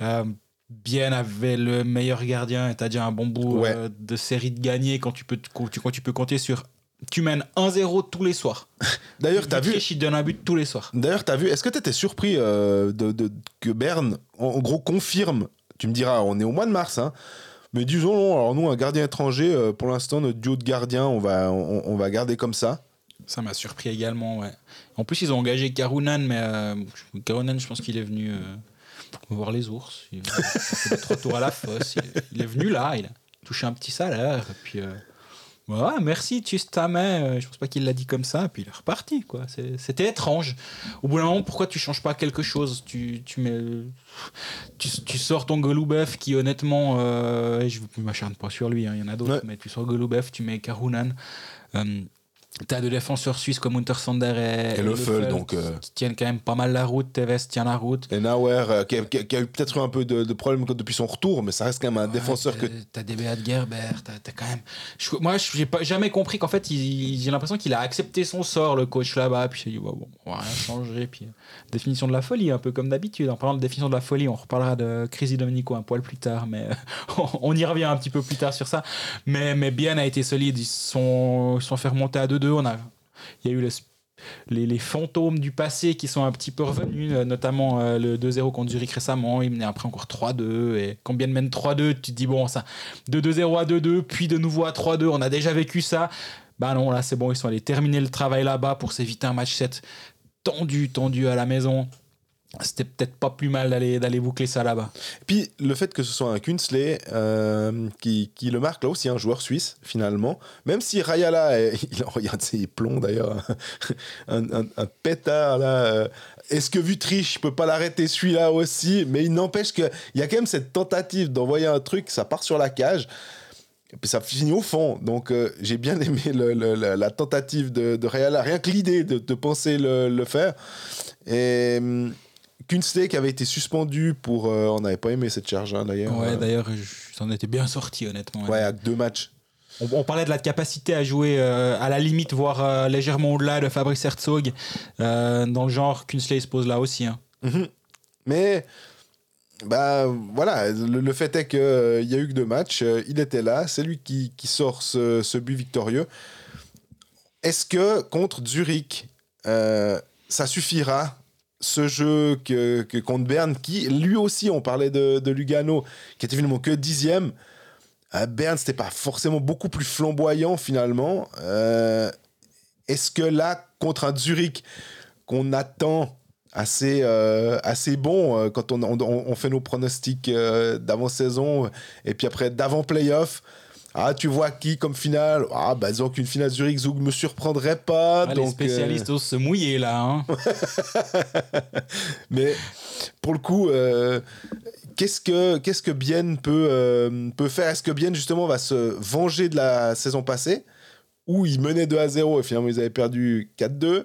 Euh, Bien avait le meilleur gardien et t'as déjà un bon bout euh, de série de gagner quand tu peux, quand tu peux compter sur tu mènes 1-0 tous les soirs. D'ailleurs, tu as vu. Il donne un but tous les soirs. D'ailleurs, tu as vu. Est-ce que tu étais surpris euh, de, que Berne, en, gros, confirme Tu me diras, on est au mois de mars, hein, mais disons, alors nous, un gardien étranger, euh, pour l'instant, notre duo de gardiens, on va, garder comme ça. Ça m'a surpris également, ouais. En plus, ils ont engagé Karunan, mais euh, Karunan, je pense qu'il est venu voir les ours. Il. Il, est venu là, il a touché un petit salaire, et puis Ouais, merci, tu ta main. Euh, je pense pas qu'il l'a dit comme ça, puis il est reparti. quoi. C'était étrange. Au bout d'un moment, pourquoi tu changes pas quelque chose? Tu, tu, mets, tu, sors ton Golubev qui, honnêtement, euh, je ne m'acharne pas sur lui, hein, il y en a d'autres, mais tu sors Golubev, tu mets Karunan. Euh, T'as deux défenseurs suisses comme Untersander et, et, Leffel, donc euh, qui tiennent quand même pas mal la route. Teves tient la route. Et Nauer, euh, qui, a, eu peut-être eu un peu de, de problèmes depuis son retour, mais ça reste quand même un défenseur que. T'as des de Gerber, t'as quand même. Je, moi, j'ai pas jamais compris qu'en fait, j'ai l'impression qu'il a accepté son sort, le coach là-bas. Puis il dit bon, on va rien changer. Puis euh, définition de la folie, un peu comme d'habitude. En parlant de définition de la folie, on reparlera de Crisi Domenico un poil plus tard, mais on y revient un petit peu plus tard sur ça. Mais, mais Bien a été solide. Ils sont, sont fait remonter à 2-2. On a il y a eu les, fantômes du passé qui sont un petit peu revenus, euh, notamment euh, le 2-0 contre Zurich récemment. Il menait après encore 3-2. Et quand bien mène 3-2, tu te dis, bon, ça, de 2-0 à 2-2, puis de nouveau à 3-2, on a déjà vécu ça. Bah non, là, c'est bon, ils sont allés terminer le travail là-bas pour s'éviter un match 7 tendu, tendu à la maison c'était peut-être pas plus mal d'aller d'aller boucler ça là-bas. Puis le fait que ce soit un Kunsley euh, qui, qui, le marque là aussi un joueur suisse finalement, même si Rayala il regarde ses plombs d'ailleurs un, pétard là. Euh, est-ce que Vutriche je peux pas l'arrêter celui-là aussi? Mais il n'empêche qu'il y a quand même cette tentative d'envoyer un truc, ça part sur la cage. Et puis ça finit au fond. Donc euh, j'ai bien aimé la, tentative de, Rayala, rien que l'idée de, penser le, le faire. Et Kunstler qui avait été suspendu pour. Euh, on n'avait pas aimé cette charge hein, d'ailleurs. Ouais, d'ailleurs, j'en étais bien sorti honnêtement. Ouais, avec deux matchs. On, on, parlait de la capacité à jouer euh, à la limite, voire euh, légèrement au-delà de Fabrice Herzog. Euh, dans le genre, Kunsley se pose là aussi. Hein. Mm -hmm. Mais. Bah voilà, le, le fait est qu'il euh, y a eu que deux matchs, il était là, c'est lui qui, qui sort ce, ce, but victorieux. Est-ce que contre Zurich, ça suffira ce jeu que, contre Berne, qui lui aussi, on parlait de, Lugano, qui était finalement que dixième. Euh, Berne, c'était pas forcément beaucoup plus flamboyant finalement. Euh, Est-ce que là, contre un Zurich qu'on attend assez, euh, assez bon euh, quand on, on, fait nos pronostics d'avant-saison et puis après d'avant-playoff, ah, tu vois qui comme finale? Ah, bah, disons qu'une finale Zurich, Zoug me surprendrait pas. Ah, donc, les spécialistes euh... osent se mouiller là. Hein. Mais pour le coup, euh, qu'est-ce que, qu'est-ce que Bienne peut, euh, peut faire? Est-ce que Bienne, justement, va se venger de la saison passée où ils menaient 2 à 0 et finalement ils avaient perdu 4-2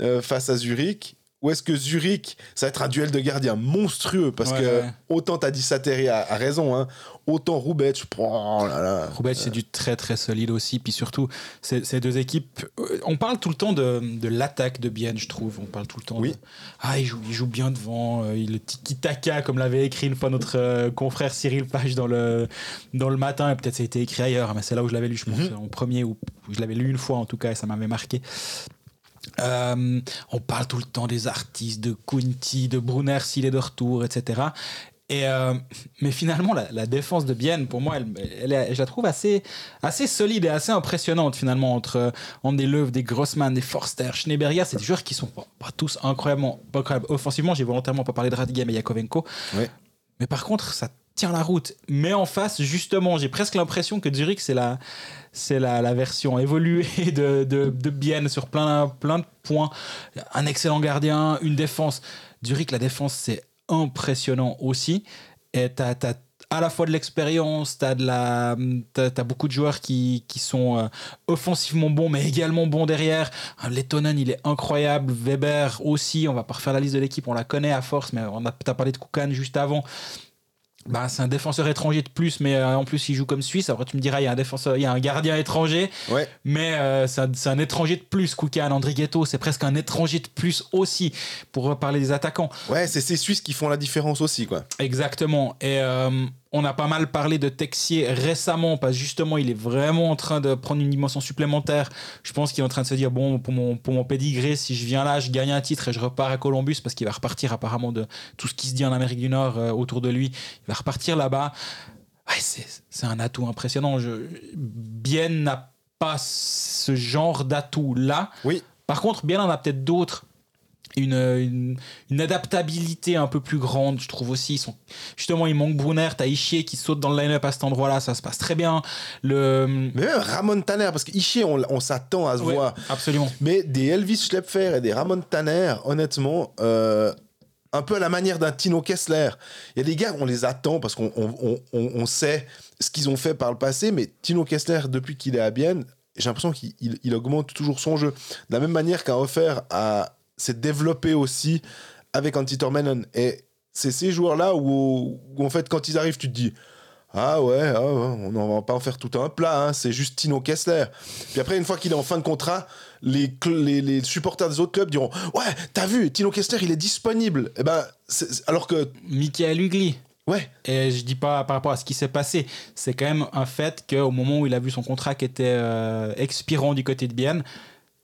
euh, face à Zurich? Ou est-ce que Zurich, ça va être un duel de gardiens monstrueux Parce Ouais, que ouais. autant t'as dit Sateri a, a raison, hein, autant Roubaix, oh là là. Roubaix, c'est du très très solide aussi. Puis surtout, ces, deux équipes, euh, on parle tout le temps de, de l'attaque de Bienne, je trouve. On parle tout le temps Oui. de. Ah, il joue, il joue bien devant. euh, il tiki-taka, comme l'avait écrit une fois notre euh, confrère Cyril Page dans le, dans le matin. Et peut-être ça a été écrit ailleurs, mais c'est là où je l'avais lu, je pense, Mhm. en premier, ou je l'avais lu une fois en tout cas, et ça m'avait marqué. Euh, on parle tout le temps des artistes, de Kunti, de Brunner s'il est de retour, etc. Et euh, mais finalement, la, la, défense de Bienne, pour moi, elle, je la trouve assez, assez solide et assez impressionnante finalement entre, entre des Löw, des Grossman, des Forster, Schneeberger. C'est des joueurs qui sont pas, pas tous incroyablement pas incroyables. Offensivement, j'ai volontairement pas parlé de Radgem et Yakovenko. Mais par contre, ça tient la route. Mais en face, justement, j'ai presque l'impression que Zurich, c'est la, c'est la, version évoluée de, de, de sur plein, plein de points. Un excellent gardien, une défense. Zurich, la défense, c'est impressionnant aussi. Et tu as, à la fois de l'expérience, tu as, as, beaucoup de joueurs qui, qui sont euh, offensivement bons, mais également bons derrière. Lettonen, il est incroyable. Weber aussi, on va pas refaire la liste de l'équipe, on la connaît à force, mais on a, as parlé de Koukan juste avant. Bah, c'est un défenseur étranger de plus, mais euh, en plus il joue comme Suisse. Après tu me diras, il y a un défenseur, il y a un gardien étranger, ouais. mais euh, c'est un, un, étranger de plus. Koukan, André Ghetto, c'est presque un étranger de plus aussi pour parler des attaquants. Ouais, c'est ces Suisses qui font la différence aussi, quoi. Exactement. Et euh, on a pas mal parlé de Texier récemment parce justement il est vraiment en train de prendre une dimension supplémentaire. Je pense qu'il est en train de se dire bon pour mon pour mon pédigré si je viens là je gagne un titre et je repars à Columbus parce qu'il va repartir apparemment de tout ce qui se dit en Amérique du Nord euh, autour de lui. Il va repartir là-bas. Ouais, c'est un atout impressionnant. Je, Bien n'a pas ce genre d'atout là. Oui. Par contre, Bien en a peut-être d'autres une, une, une, adaptabilité un peu plus grande, je trouve aussi. Ils sont, justement, il manque Brunner, t'as Ishier qui saute dans le line-up à cet endroit-là, ça se passe très bien. Le... Mais même Ramon Tanner, parce qu'Ishier, on, on s'attend à se ouais, voir. Absolument. Mais des Elvis Schlepfer et des Ramon Tanner, honnêtement, euh, un peu à la manière d'un Tino Kessler. Il y a des gars, on les attend parce qu'on on, on, on sait ce qu'ils ont fait par le passé, mais Tino Kessler, depuis qu'il est à Bienne, j'ai l'impression qu'il il, il augmente toujours son jeu. De la même manière qu'un offert à s'est développé aussi avec Antti Tormenon. Et c'est ces joueurs-là où, où, en fait, quand ils arrivent, tu te dis Ah ouais, ah ouais on ne va pas en faire tout un plat, hein, c'est juste Tino Kessler. Puis après, une fois qu'il est en fin de contrat, les, les, les, supporters des autres clubs diront Ouais, t'as vu, Tino Kessler, il est disponible. Et ben, c'est, alors que. Michael Ugly. Ouais. Et je dis pas par rapport à ce qui s'est passé, c'est quand même un fait qu'au moment où il a vu son contrat qui était euh, expirant du côté de Bienne,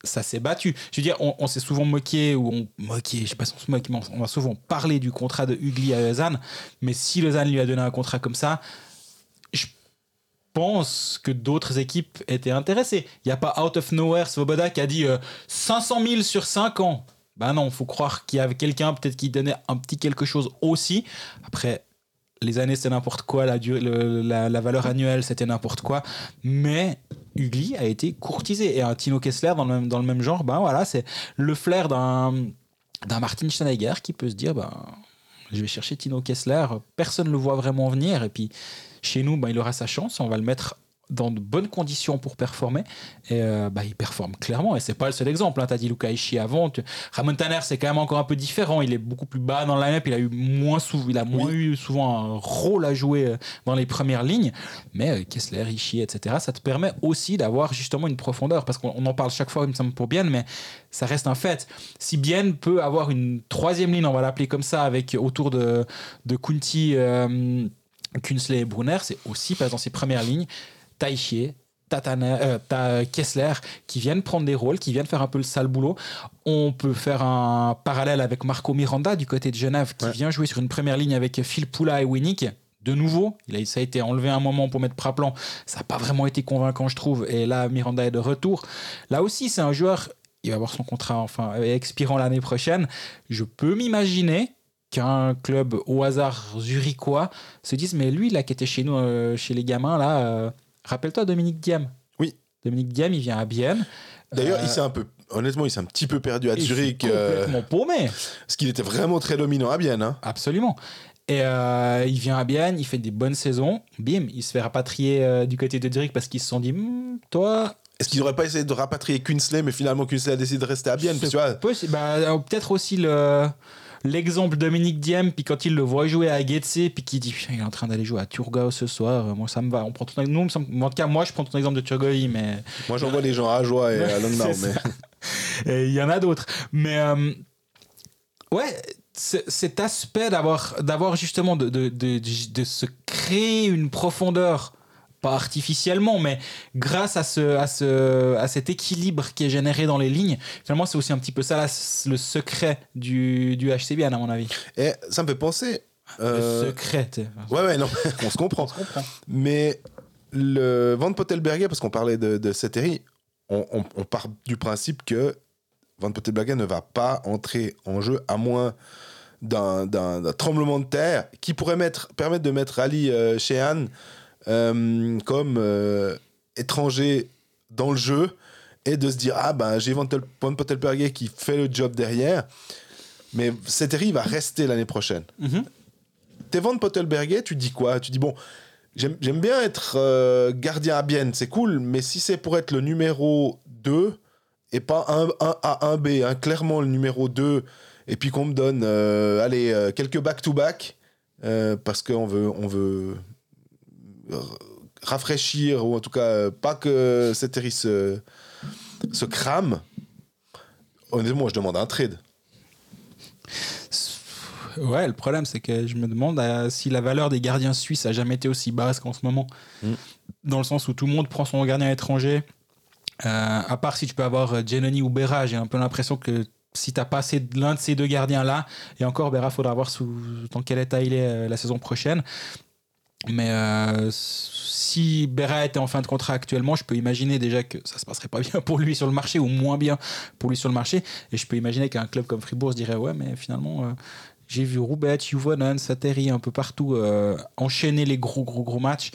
ça s'est battu. Je veux dire, on, s'est souvent moqué, ou on moqué, je sais pas si on se moque, mais on, a souvent parlé du contrat de Ugly à Lausanne. Mais si Lausanne lui a donné un contrat comme ça, je pense que d'autres équipes étaient intéressées. Il n'y a pas out of nowhere Svoboda qui a dit 500 euh, 000 sur 5 ans. Ben non, faut croire qu'il y avait quelqu'un peut-être qui donnait un petit quelque chose aussi. Après, les années c'est n'importe quoi, la, la, la, valeur annuelle c'était n'importe quoi, mais Ugly a été courtisé. Et un Tino Kessler dans le même, dans le même genre, ben voilà, c'est le flair d'un, d'un Martin Steinegger qui peut se dire, ben, je vais chercher Tino Kessler, personne ne le voit vraiment venir, et puis chez nous, ben, il aura sa chance, on va le mettre dans de bonnes conditions pour performer. Et euh, bah, il performe clairement. Et c'est pas le seul exemple. Hein. Tu as dit Luca Ishii avant. Ramon Tanner, c'est quand même encore un peu différent. Il est beaucoup plus bas dans la map. Il a eu moins, souvent, il a moins eu souvent un rôle à jouer euh, dans les premières lignes. Mais euh, Kessler, Ishii, etc., ça te permet aussi d'avoir justement une profondeur. Parce qu'on en parle chaque fois, il me semble, pour Bien, mais ça reste un fait. Si Bien peut avoir une troisième ligne, on va l'appeler comme ça, avec autour de, de Kunti. Kunsley et Brunner, c'est aussi dans ses premières lignes Taichier, euh, Kessler qui viennent prendre des rôles, qui viennent faire un peu le sale boulot. On peut faire un parallèle avec Marco Miranda du côté de Genève qui vient jouer sur une première ligne avec Phil Poula et Winnick. De nouveau, il a, ça a été enlevé un moment pour mettre Praplan. Ça n'a pas vraiment été convaincant, je trouve. Et là, Miranda est de retour. Là aussi, c'est un joueur, il va avoir son contrat enfin expirant l'année prochaine. Je peux m'imaginer qu'un club au hasard zurichois se dise mais lui là qui était chez nous euh, chez les gamins là euh, Rappelle-toi Dominique Diam. Oui. Dominique Diam, il vient à Bienne. D'ailleurs, il euh, s'est un peu, honnêtement, il s'est un petit peu perdu à Zurich. Euh, complètement paumé. Parce qu'il était vraiment très dominant à Bienne. Hein. Absolument. Et euh, il vient à Bienne, il fait des bonnes saisons. Bim, il se fait rapatrier du côté de Zurich parce qu'ils se sont dit, hmm, toi, est-ce qu'ils n'auraient pas essayé de rapatrier Kunsley, mais finalement Kunsley a décidé de rester à Bienne bah, Peut-être aussi le, l'exemple Dominique Diem, puis quand il le voit jouer à Getse, puis qu'il dit il est en train d'aller jouer à Turgau ce soir, moi ça me va. On prend ton, nous, en tout cas, moi je prends ton exemple de Turgau, mais. Moi j'envoie les gens à Joie et à Langnau, mais. Il y en a d'autres. Mais. Euh, ouais, cet aspect d'avoir, d'avoir justement de, de, de, de, se créer une profondeur pas artificiellement, mais grâce à, ce, à, ce, à cet équilibre qui est généré dans les lignes, finalement, c'est aussi un petit peu ça le secret du, du HCBN, à mon avis. Et ça me fait penser. Le euh, secret. Ouais, ouais, non, on se comprend. Mais le Van Pottelberger, parce qu'on parlait de, de cette série, on, on, part du principe que Van Pottelberger ne va pas entrer en jeu à moins d'un tremblement de terre qui pourrait mettre, permettre de mettre Ali euh, Sheehan euh, comme euh, étranger dans le jeu et de se dire ah ben j'ai Van Pottelberger qui fait le job derrière mais cette série va rester l'année prochaine. Mm t'es Van Pottelberger tu dis quoi? Tu dis bon j'aime bien être euh, gardien à Bienne c'est cool mais si c'est pour être le numéro 2 et pas un, un A, un B hein, clairement le numéro 2 et puis qu'on me donne allez quelques back-to-back parce qu'on veut, on veut rafraîchir, ou en tout cas pas que cette série se, se crame, honnêtement, je demande un trade. Ouais, le problème, c'est que je me demande euh, si la valeur des gardiens suisses a jamais été aussi basse qu'en ce moment. Mm. Dans le sens où tout le monde prend son gardien étranger. Euh, à part si tu peux avoir Genoni euh, ou Berra, j'ai un peu l'impression que si tu as passé l'un de ces deux gardiens-là, et encore, Berra, faudra voir sous, dans quel état il est la saison prochaine. Mais euh, si Berra était en fin de contrat actuellement, je peux imaginer déjà que ça se passerait pas bien pour lui sur le marché ou moins bien pour lui sur le marché. Et je peux imaginer qu'un club comme Fribourg se dirait ouais, mais finalement, euh, j'ai vu Roubaix, Juvonen, Sateri un peu partout euh, enchaîner les gros gros gros matchs.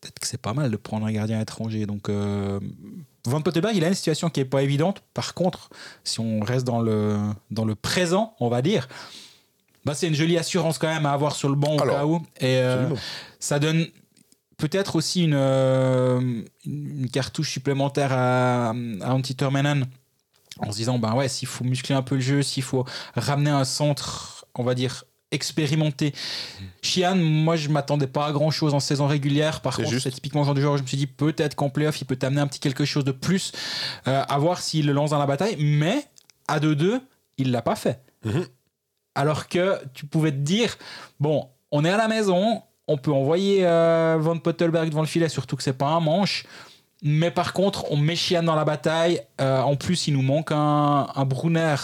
peut-être que c'est pas mal de prendre un gardien étranger. Donc Van Pottenberg, il a une situation qui est pas évidente. Par contre, si on reste dans le dans le présent, on va dire bah, c'est une jolie assurance quand même à avoir sur le banc au cas où. Et euh, ça donne peut-être aussi une, euh, une cartouche supplémentaire à, à en se disant ben ouais s'il faut muscler un peu le jeu s'il faut ramener un centre on va dire expérimenté. Chian moi je m'attendais pas à grand chose en saison régulière. Par contre c'est typiquement le genre de joueur je me suis dit peut-être qu'en playoff il peut t'amener un petit quelque chose de plus euh, à voir s'il le lance dans la bataille. Mais à 2-2 il l'a pas fait. Mhm. Alors que tu pouvais te dire, bon, on est à la maison, on peut envoyer euh, Van Pottelberg devant le filet, surtout que c'est pas un manche. Mais par contre, on met Chian dans la bataille. Euh, en plus, il nous manque un, un Brunner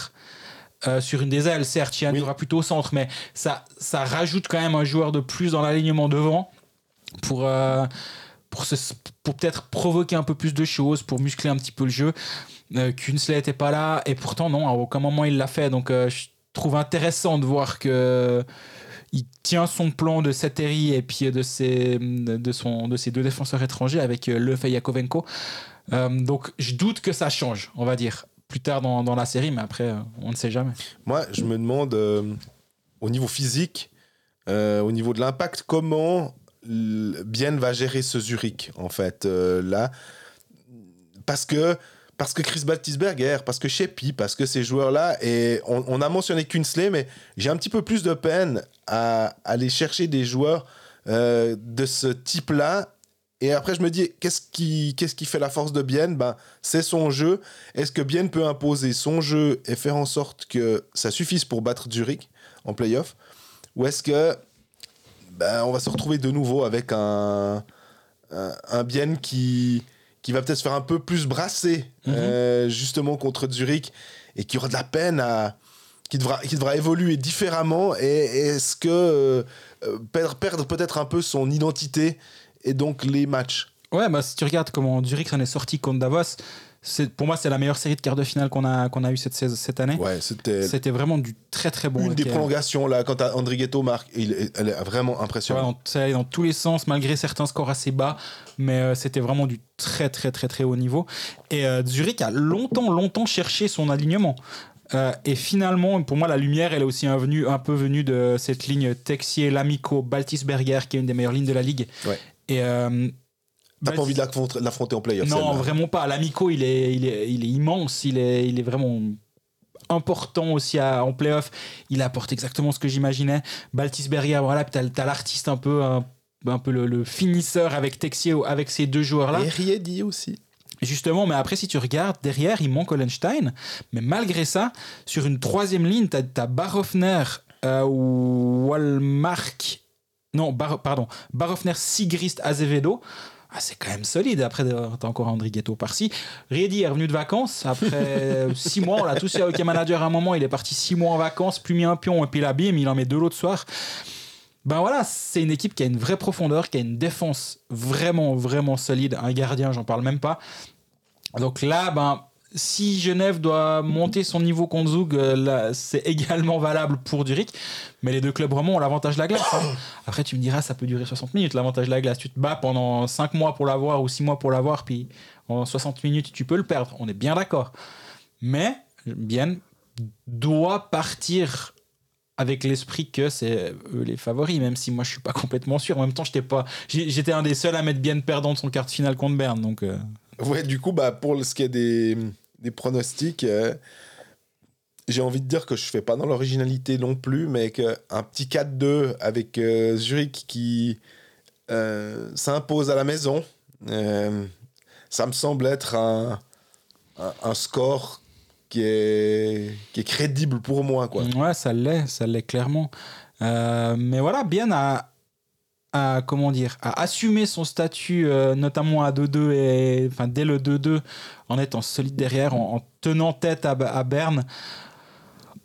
euh, sur une des ailes. Certes, Chian Oui. aura plutôt au centre, mais ça, ça rajoute quand même un joueur de plus dans l'alignement devant pour, euh, pour, se- pour peut-être provoquer un peu plus de choses, pour muscler un petit peu le jeu. Kunsley n'était pas là, et pourtant, non, à aucun moment il l'a fait. Donc, je trouve intéressant de voir que il tient son plan de Sateri et puis de ses, de, son, de ses deux défenseurs étrangers avec euh, Le et Yakovenko. Euh, donc, je doute que ça change, on va dire, plus tard dans, la série, mais après, euh, on ne sait jamais. Moi, je me demande, euh, au niveau physique, euh, au niveau de l'impact, comment Bien va gérer ce Zurich, en fait, euh, là. Parce que, parce que Chris Baltisberger, parce que Sheppy, parce que ces joueurs-là, et on, a mentionné Kunsley, mais j'ai un petit peu plus de peine à aller chercher des joueurs euh, de ce type-là. Et après, je me dis, qu'est-ce qui, fait la force de Bien? Ben, C'est son jeu. Est-ce que Bien peut imposer son jeu et faire en sorte que ça suffise pour battre Zurich en playoff? Ou est-ce que ben, on va se retrouver de nouveau avec un, un Bien qui, qui va peut-être se faire un peu plus brasser Mhm. euh, justement contre Zurich et qui aura de la peine à. qui devra, qui devra évoluer différemment Et est-ce que euh, euh, perdre, perdre peut-être un peu son identité et donc les matchs? Ouais, bah, si tu regardes comment Zurich s'en est sorti contre Davos, pour moi, c'est la meilleure série de quart de finale qu'on a, qu'on a eu cette, cette année. Ouais, c'était C'était vraiment du très très bon. une des prolongations là quand Andrighetto marque. Il, est- elle est vraiment impressionnante. on- ça allait dans tous les sens, malgré certains scores assez bas, mais euh, c'était vraiment du très très très très haut niveau. Et euh, Zurich a longtemps longtemps cherché son alignement. Euh, et finalement, pour moi, la lumière, elle est aussi un, venu- un peu venue de cette ligne Texier, Lamico, Baltisberger, qui est une des meilleures lignes de la ligue. Ouais. Et T'as pas envie de l'affronter- en playoff non, vraiment pas. L'Amico, il est, il, est, il est immense. Il est, il est vraiment important aussi à- en playoff. Il apporte exactement ce que j'imaginais. Baltisberger, voilà. Puis t'as, t'as l'artiste un peu, un, un peu le, le finisseur avec Texier, avec ces deux joueurs-là. Et Riedi aussi. Justement, mais après, si tu regardes, derrière, il manque Hollenstein. Mais malgré ça, sur une troisième ligne, t'as, t'as Barofner euh, ou Walmark. Non, Bar- pardon. Barofner, Sigrist, Azevedo. Ah, c'est quand même solide. Après, t'as encore André Ghetto par-ci. Riedi est revenu de vacances. Après six mois, on l'a tous eu à Hockey Manager à un moment. Il est parti six mois en vacances, plus mis un pion, et puis la bim, il en met deux l'autre soir. Ben voilà, c'est une équipe qui a une vraie profondeur, qui a une défense vraiment, vraiment solide. Un gardien, j'en parle même pas. Donc là, ben, si Genève doit monter son niveau contre Zug, euh, c'est également valable pour Zurich. Mais les deux clubs vraiment ont l'avantage de la glace. hein. Après, tu me diras, ça peut durer 60 minutes, l'avantage de la glace. Tu te bats pendant 5 mois pour l'avoir ou 6 mois pour l'avoir, puis en 60 minutes, tu peux le perdre. On est bien d'accord. Mais, bien, doit partir avec l'esprit que c'est eux les favoris, même si moi je suis pas complètement sûr. En même temps, j'étais pas, j'étais un des seuls à mettre bien perdant de son quart de finale contre Berne, donc. euh, Ouais, du coup, bah, pour ce qui est des, des pronostics, euh, j'ai envie de dire que je fais pas dans l'originalité non plus, mais qu'un petit 4-2 avec euh, Zurich qui euh, s'impose à la maison, ça me semble être un, un, un score qui est, qui est crédible pour moi. Quoi. Ouais, ça l'est, ça l'est clairement. Mais voilà, bien à, à comment dire, à assumer son statut, euh, notamment à 2-2 et enfin dès le 2-2, en étant solide derrière, en, en tenant tête à, à Berne.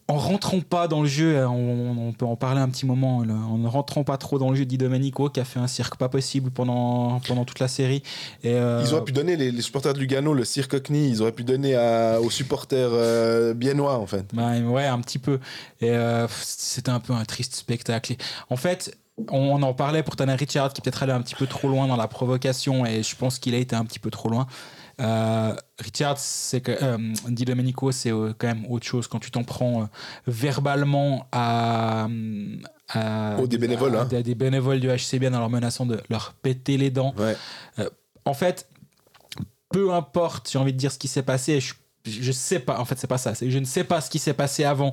En rentrant pas dans le jeu, hein, on, on peut en parler un petit moment, là, en ne rentrant pas trop dans le jeu Di Domenico qui a fait un cirque pas possible pendant, pendant toute la série. Et, euh, Ils auraient pu donner, les, les supporters de Lugano, le cirque Cockney, ils auraient pu donner à- aux supporters euh, biennois, en fait. Bah, ouais, un petit peu. Et euh, c'était un peu un triste spectacle. En fait, on en parlait pour Tanner Richard qui peut-être allait un petit peu trop loin dans la provocation et je pense qu'il a été un petit peu trop loin. Euh, Richard, c'est que euh, Di Domenico, c'est euh, quand même autre chose quand tu t'en prends euh, verbalement à, à- Oh, des bénévoles, à- hein. à des bénévoles du HCBN en leur menaçant de leur péter les dents Ouais. en fait, peu importe, j'ai envie de dire ce qui s'est passé, je, je sais pas, en fait, c'est pas ça, c'est je ne sais pas ce qui s'est passé avant.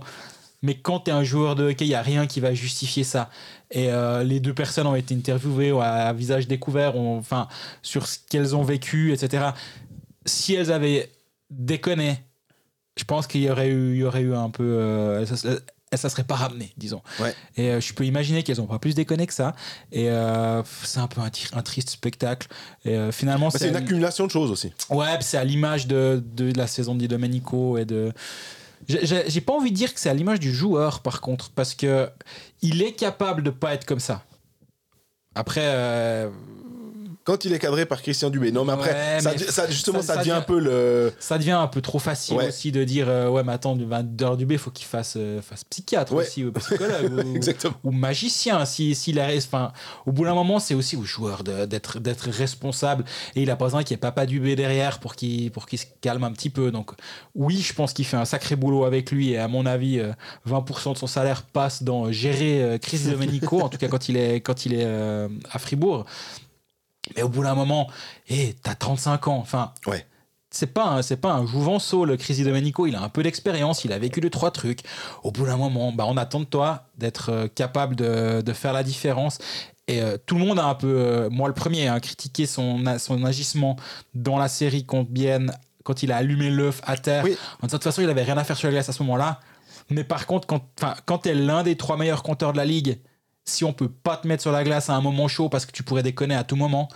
Mais quand tu es un joueur de hockey, il n'y a rien qui va justifier ça. Et euh, les deux personnes ont été interviewées à, visage découvert, ont- enfin, sur ce qu'elles ont vécu, etc. Si elles avaient déconné, je pense qu'il y aurait eu, il y aurait eu un peu. euh, ça- ça serait pas ramené, disons. Ouais. Et euh, je peux imaginer qu'elles ont pas plus déconné que ça. Et euh, c'est un peu un, triste spectacle. Et euh, finalement, Bah, c'est une accumulation de choses aussi. Ouais, c'est à l'image de, de la saison de Di Domenico et de. J'ai- pas envie de dire que c'est à l'image du joueur, par contre, parce que il est capable de pas être comme ça. Après, euh, Quand il est cadré par Christian Dubé. Non, mais après, Ouais, ça, mais ça- justement, ça- devient un peu le. ça devient un peu trop facile Ouais. aussi de dire euh, ouais, mais attends, du 22 du B, faut qu'il fasse, euh, fasse psychiatre Ouais. aussi, ou psychologue, ou, magicien. Si, s'il a, enfin, au bout d'un moment, c'est aussi au joueur d'être, d'être responsable. Et il a pas besoin qu'il y ait papa Dubé derrière pour qu'il, pour qu'il se calme un petit peu. Donc, oui, je pense qu'il fait un sacré boulot avec lui. Et à mon avis, euh, 20% de son salaire passe dans euh, gérer euh, Chris Domenico, en tout cas quand il est, quand il est euh, à Fribourg. Mais au bout d'un moment, hé, t'as 35 ans. Enfin, Ouais. c'est pas un, c'est pas un jouvenceau le Chris Domenico il a un peu d'expérience il a vécu deux trois trucs au bout d'un moment bah on attend de toi d'être euh, capable de, de faire la différence et euh, tout le monde a un peu euh, moi le premier hein, critiqué son son agissement dans la série contre Bienne quand il a allumé l'œuf à terre Oui. en de toute façon il avait rien à faire sur la glace à ce moment-là mais par contre quand quand t'es l'un des trois meilleurs compteurs de la ligue si on peut pas te mettre sur la glace à un moment chaud parce que tu pourrais déconner à tout moment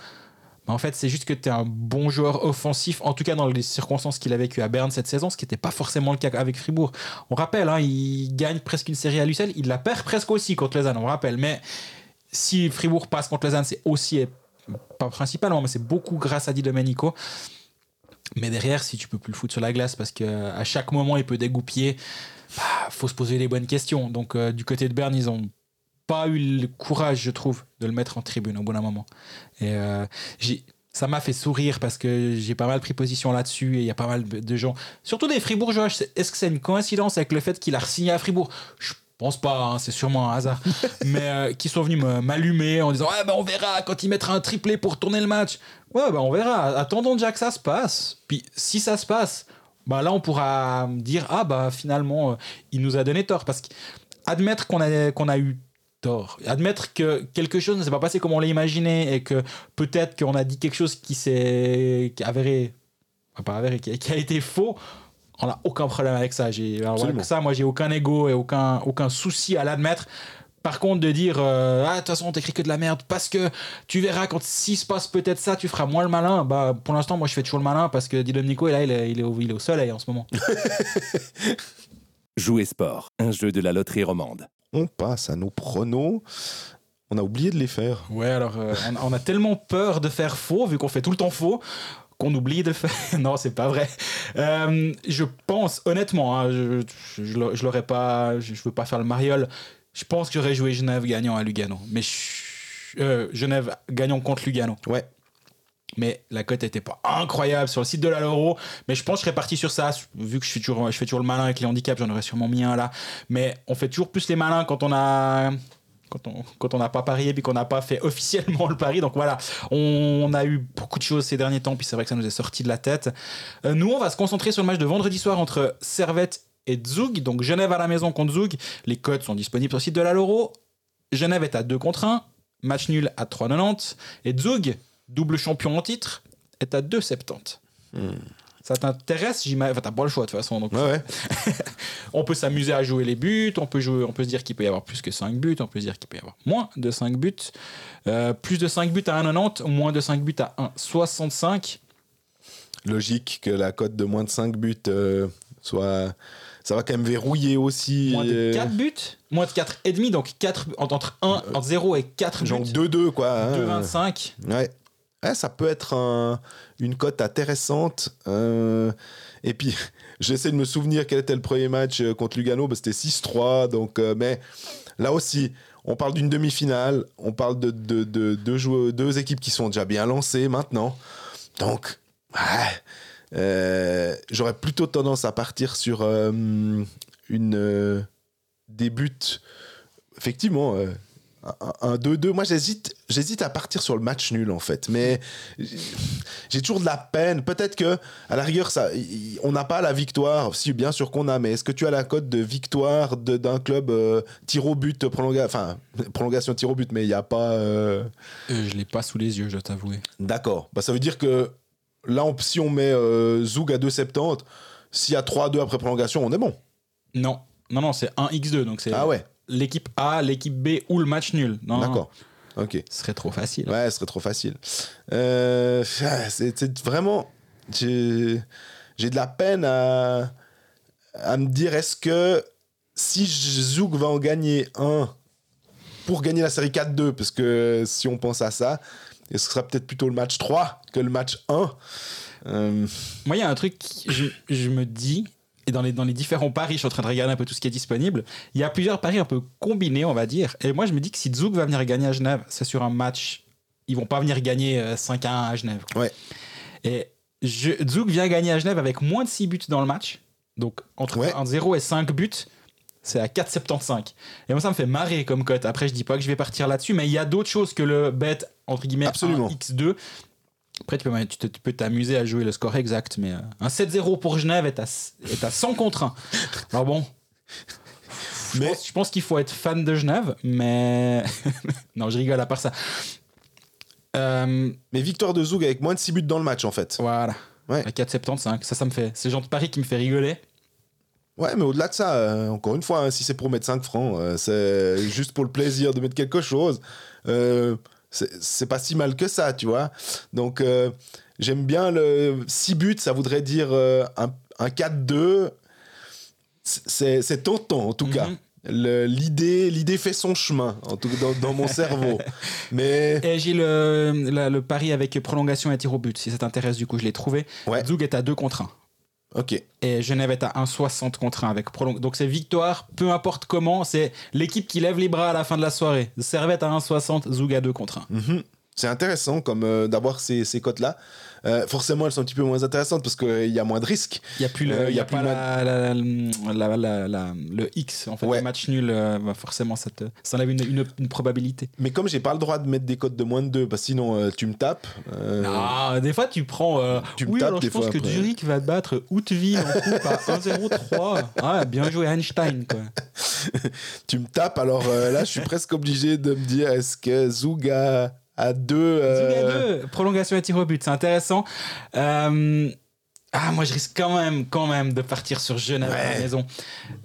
bah, en fait, c'est juste que tu es un bon joueur offensif, en tout cas dans les circonstances qu'il a vécu à Berne cette saison, ce qui n'était pas forcément le cas avec Fribourg. On rappelle, hein, il gagne presque une série à seul, il la perd presque aussi contre Lausanne, on rappelle. Mais si Fribourg passe contre Lausanne, c'est aussi, pas principalement, mais c'est beaucoup grâce à Di Domenico. Mais derrière, si tu peux plus le foutre sur la glace parce que à chaque moment il peut dégoupiller, bah, faut se poser les bonnes questions. Donc euh, du côté de Berne, ils ont pas eu le courage, je trouve, de le mettre en tribune au bout d'un moment. Et euh, ça m'a fait sourire parce que j'ai pas mal pris position là-dessus et il y a pas mal de gens, surtout des Fribourgeois. Est-ce que c'est une coïncidence avec le fait qu'il a signé à Fribourg? Je pense pas, hein, c'est sûrement un hasard. mais euh, qui sont venus me- m'allumer en disant Ouais, bah, on verra quand il mettra un triplé pour tourner le match. Ouais, bah, on verra. Attendons déjà que ça se passe. Puis si ça se passe, bah, là on pourra dire Ah, bah finalement, euh, il nous a donné tort. Parce qu'admettre qu'on a, qu'on a eu tort. Admettre que quelque chose ne s'est pas passé comme on l'a imaginé et que peut-être qu'on a dit quelque chose qui s'est avéré, enfin, pas avéré, qui a, qui a été faux. On n'a aucun problème avec ça. J'ai, ça, moi, j'ai aucun ego et aucun, aucun souci à l'admettre. Par contre, de dire euh, ah de toute façon on t'écrit que de la merde parce que tu verras quand s'il se passe peut-être ça, tu feras moins le malin. Bah pour l'instant, moi je fais toujours le malin parce que Dylan Nico là il est, il est au, il est au soleil en ce moment. Jouer sport, un jeu de la loterie romande. On passe à nos pronos. On a oublié de les faire. Ouais, alors euh, on, on a tellement peur de faire faux, vu qu'on fait tout le temps faux, qu'on oublie de faire. non, c'est pas vrai. Euh, je pense, honnêtement, hein, je, je, je l'aurais- je l'aurais pas, je, veux pas faire le mariole. Je pense que j'aurais joué Genève gagnant à Lugano. Mais euh, Genève gagnant contre Lugano. Ouais. Mais la cote était pas incroyable sur le site de la Loro. Mais je pense que je serais parti sur ça. Vu que je, suis toujours, fais toujours le malin avec les handicaps, j'en aurais sûrement mis un là. Mais on fait toujours plus les malins quand on a. Quand on quand on n'a pas parié puis qu'on n'a pas fait officiellement le pari. Donc voilà, on, a eu beaucoup de choses ces derniers temps. Puis c'est vrai que ça nous est sorti de la tête. Euh, nous, on va se concentrer sur le match de vendredi soir entre Servette et Zug. Donc Genève à la maison contre Zug. Les codes sont disponibles sur le site de la Loro. Genève est à 2 contre 1. Match nul à 3,90. Et Zug, double champion en titre, est à 2,70. Ça t'intéresse J'imagine. Enfin, t'as pas le choix de toute façon. Donc Ouais, ouais. on peut s'amuser à jouer les buts, on peut, jouer, on peut se dire qu'il peut y avoir plus que 5 buts, on peut se dire qu'il peut y avoir moins de 5 buts. Euh, plus de 5 buts à 1,90, moins de 5 buts à 1,65. Logique que la cote de moins de 5 buts euh, soit. Ça va quand même verrouiller aussi. Moins de euh, 4 buts, moins de 4,5, donc 4, entre 1, entre 0 et 4 Genre buts. 2-2, quoi. hein. 2,25. Ouais. Ouais, ça peut être un- une cote intéressante. euh, et puis, j'essaie de me souvenir quel était le premier match euh, contre Lugano. bah, C'était 6-3. Donc, euh, mais là aussi, on parle d'une demi-finale. On parle de, de- de- deux équipes qui sont déjà bien lancées maintenant. Donc, ouais, euh, j'aurais plutôt tendance à partir sur une, des buts. Effectivement. Un- un 2-2. Moi, j'hésite, j'hésite à partir sur le match nul, en fait. Mais j'ai toujours de la peine. Peut-être que, à la rigueur, ça, on n'a pas la victoire. Si, bien sûr qu'on a. Mais est-ce que tu as la cote de victoire de- d'un club euh, tir au but, prolonga, enfin, prolongation tir au but, mais il n'y a pas. euh, Euh, je l'ai pas sous les yeux, je dois t'avouer. D'accord. Bah, ça veut dire que là, on- si on met euh, Zoug à 2,70, s'il y a 3-2 après prolongation, on est bon. Non, Non, non, c'est 1x2. Donc c'est Ah ouais, l'équipe A, l'équipe B ou le match nul. D'accord. Ok. Ce serait trop facile. Ouais, ce serait trop facile. Euh, c'est c'est vraiment. J'ai de la peine à, à me dire est-ce que si Zouk va en gagner un pour gagner la série 4-2, parce que si on pense à ça, ce sera peut-être plutôt le match 3 que le match 1. Euh, Moi, il y a un truc, je, je me dis, et dans les, dans les différents paris, je suis en train de regarder un peu tout ce qui est disponible, il y a plusieurs paris un peu combinés, on va dire. Et moi, je me dis que si Zouk va venir gagner à Genève, c'est sur un match. Ils vont pas venir gagner euh, 5 à 1 à Genève. Ouais. Et je, Zouk vient gagner à Genève avec moins de 6 buts dans le match. Donc, entre Ouais. 0 et 5 buts, c'est à 4,75. Et moi, ça me fait marrer comme cote. Après, je dis pas que je vais partir là-dessus, mais il y a d'autres choses que le bet, entre guillemets, Absolument. 1x2. Après, tu peux t'amuser à jouer le score exact, mais euh, un 7-0 pour Genève est à, est à 100 contre 1. Alors bon, je Mais- pense, je pense qu'il faut être fan de Genève, mais... non, je rigole à part ça. Euh, mais victoire de Zouk avec moins de 6 buts dans le match, en fait. voilà. Ouais. À 4,75. Ça, ça me fait... C'est le genre de pari qui me fait rigoler. Ouais, mais au-delà de ça, euh, encore une fois, hein, si c'est pour mettre 5 francs, euh, c'est juste pour le plaisir de mettre quelque chose. euh, c'est pas si mal que ça, tu vois. Donc, euh, j'aime bien le 6 buts, ça voudrait dire euh, un, un 4-2. C'est tentant, en tout cas. Mhm. L'idée l'idée fait son chemin, en tout cas dans, dans mon cerveau. Mais Et j'ai le, le pari avec prolongation et tir au but. Si ça t'intéresse, du coup, je l'ai trouvé. Ouais. Zoug est à 2 contre 1. Ok, Et Genève est à 1,60 contre 1 avec prolong. Donc c'est victoire, peu importe comment. C'est l'équipe qui lève les bras à la fin de la soirée. Servette à 1,60, Zoug à 2 contre 1. Mhm. c'est intéressant comme euh, d'avoir ces, ces cotes-là. Euh, forcément, elles sont un petit peu moins intéressantes parce qu'il y a moins de risques. Il n'y a plus, le, Euh, il y y a plus la, le X. En fait, Ouais. le match nul, euh, bah, forcément, ça, te, ça enlève une, une- une probabilité. Mais comme j'ai pas le droit de mettre des cotes de moins de 2, parce que sinon euh, tu me tapes. euh, Non, des fois, tu prends. euh, Tu me oui, tapes alors des je pense fois que après. Zurich va battre Outville en coupe à 1-0-3. Ah, bien joué, Einstein. Quoi. tu me tapes, alors euh, là je suis presque obligé de me dire est-ce que Zouga a 2 euh, à prolongation et tir au but, c'est intéressant. Euh, ah, moi je risque quand même, quand même de partir sur Genève à la Ouais. maison.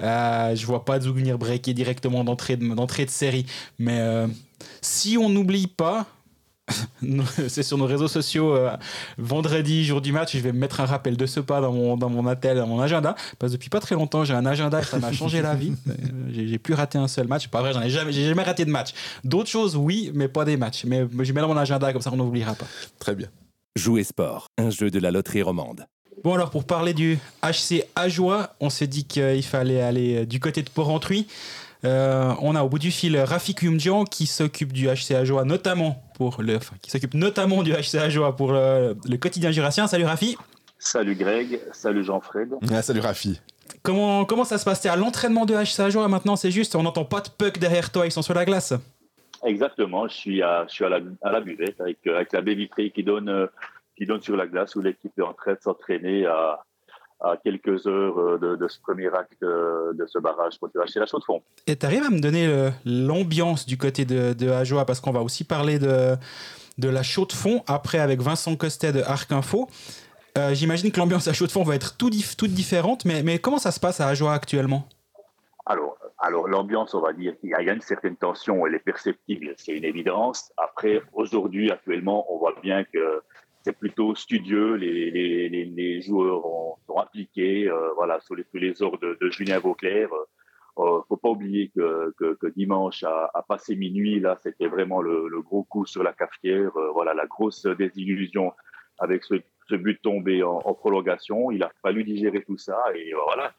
Euh, je vois pas Zug venir breaker directement d'entrée de, d'entrée de série. Mais euh, si on n'oublie pas, c'est sur nos réseaux sociaux, euh, vendredi, jour du match, je vais me mettre un rappel de ce pas dans mon, dans mon attel, dans mon agenda. Parce que depuis pas très longtemps, j'ai un agenda et ça m'a changé la vie. Euh, J'ai plus raté un seul match. Pas vrai, j'en ai jamais, j'ai jamais raté de match. D'autres choses, oui, mais pas des matchs. Mais je mets dans mon agenda, comme ça on n'oubliera pas. Très bien. Jouer sport, un jeu de la loterie romande. Bon, alors pour parler du HC Ajoie, on s'est dit qu'il fallait aller euh, du côté de Porrentruy. Euh, on a au bout du fil Rafik Yumdian qui s'occupe du HC Ajoie notamment pour le, enfin, qui s'occupe notamment du HC Ajoie pour le, le quotidien jurassien. Salut Rafi. Salut Greg, salut Jean-Fred. Ah, salut Rafi. Comment, comment ça se passe? T'es à l'entraînement de HC Ajoie maintenant, c'est juste, on n'entend pas de puck derrière toi, ils sont sur la glace? Exactement, je suis à, je suis à, la, à la buvette avec, euh, avec la baie vitrée qui donne, euh, qui donne sur la glace où l'équipe est en train de s'entraîner à, à quelques heures euh, de, de ce premier acte euh, de ce barrage pour acheter la chaux de fond. Et t'arrives à me donner l'ambiance du côté de, de Ajoie parce qu'on va aussi parler de, de la chaux de fond après avec Vincent Costet de Arc Info. Euh, J'imagine que l'ambiance à chaux de fond va être tout dif- toute différente, mais, mais comment ça se passe à Ajoie actuellement? Alors, alors l'ambiance, on va dire, il y a il y a une certaine tension, elle est perceptible, c'est une évidence. Après, aujourd'hui, actuellement, on voit bien que c'est plutôt studieux, les, joueurs ont- sont impliqués, euh, voilà, sous les, ordres de, Julien Vauclair. Euh, faut pas oublier que, dimanche, à, à passer minuit, là, c'était vraiment le, gros coup sur la cafetière. Euh, voilà, la grosse désillusion avec ce, but tombé en, en prolongation. Il a fallu digérer tout ça et voilà.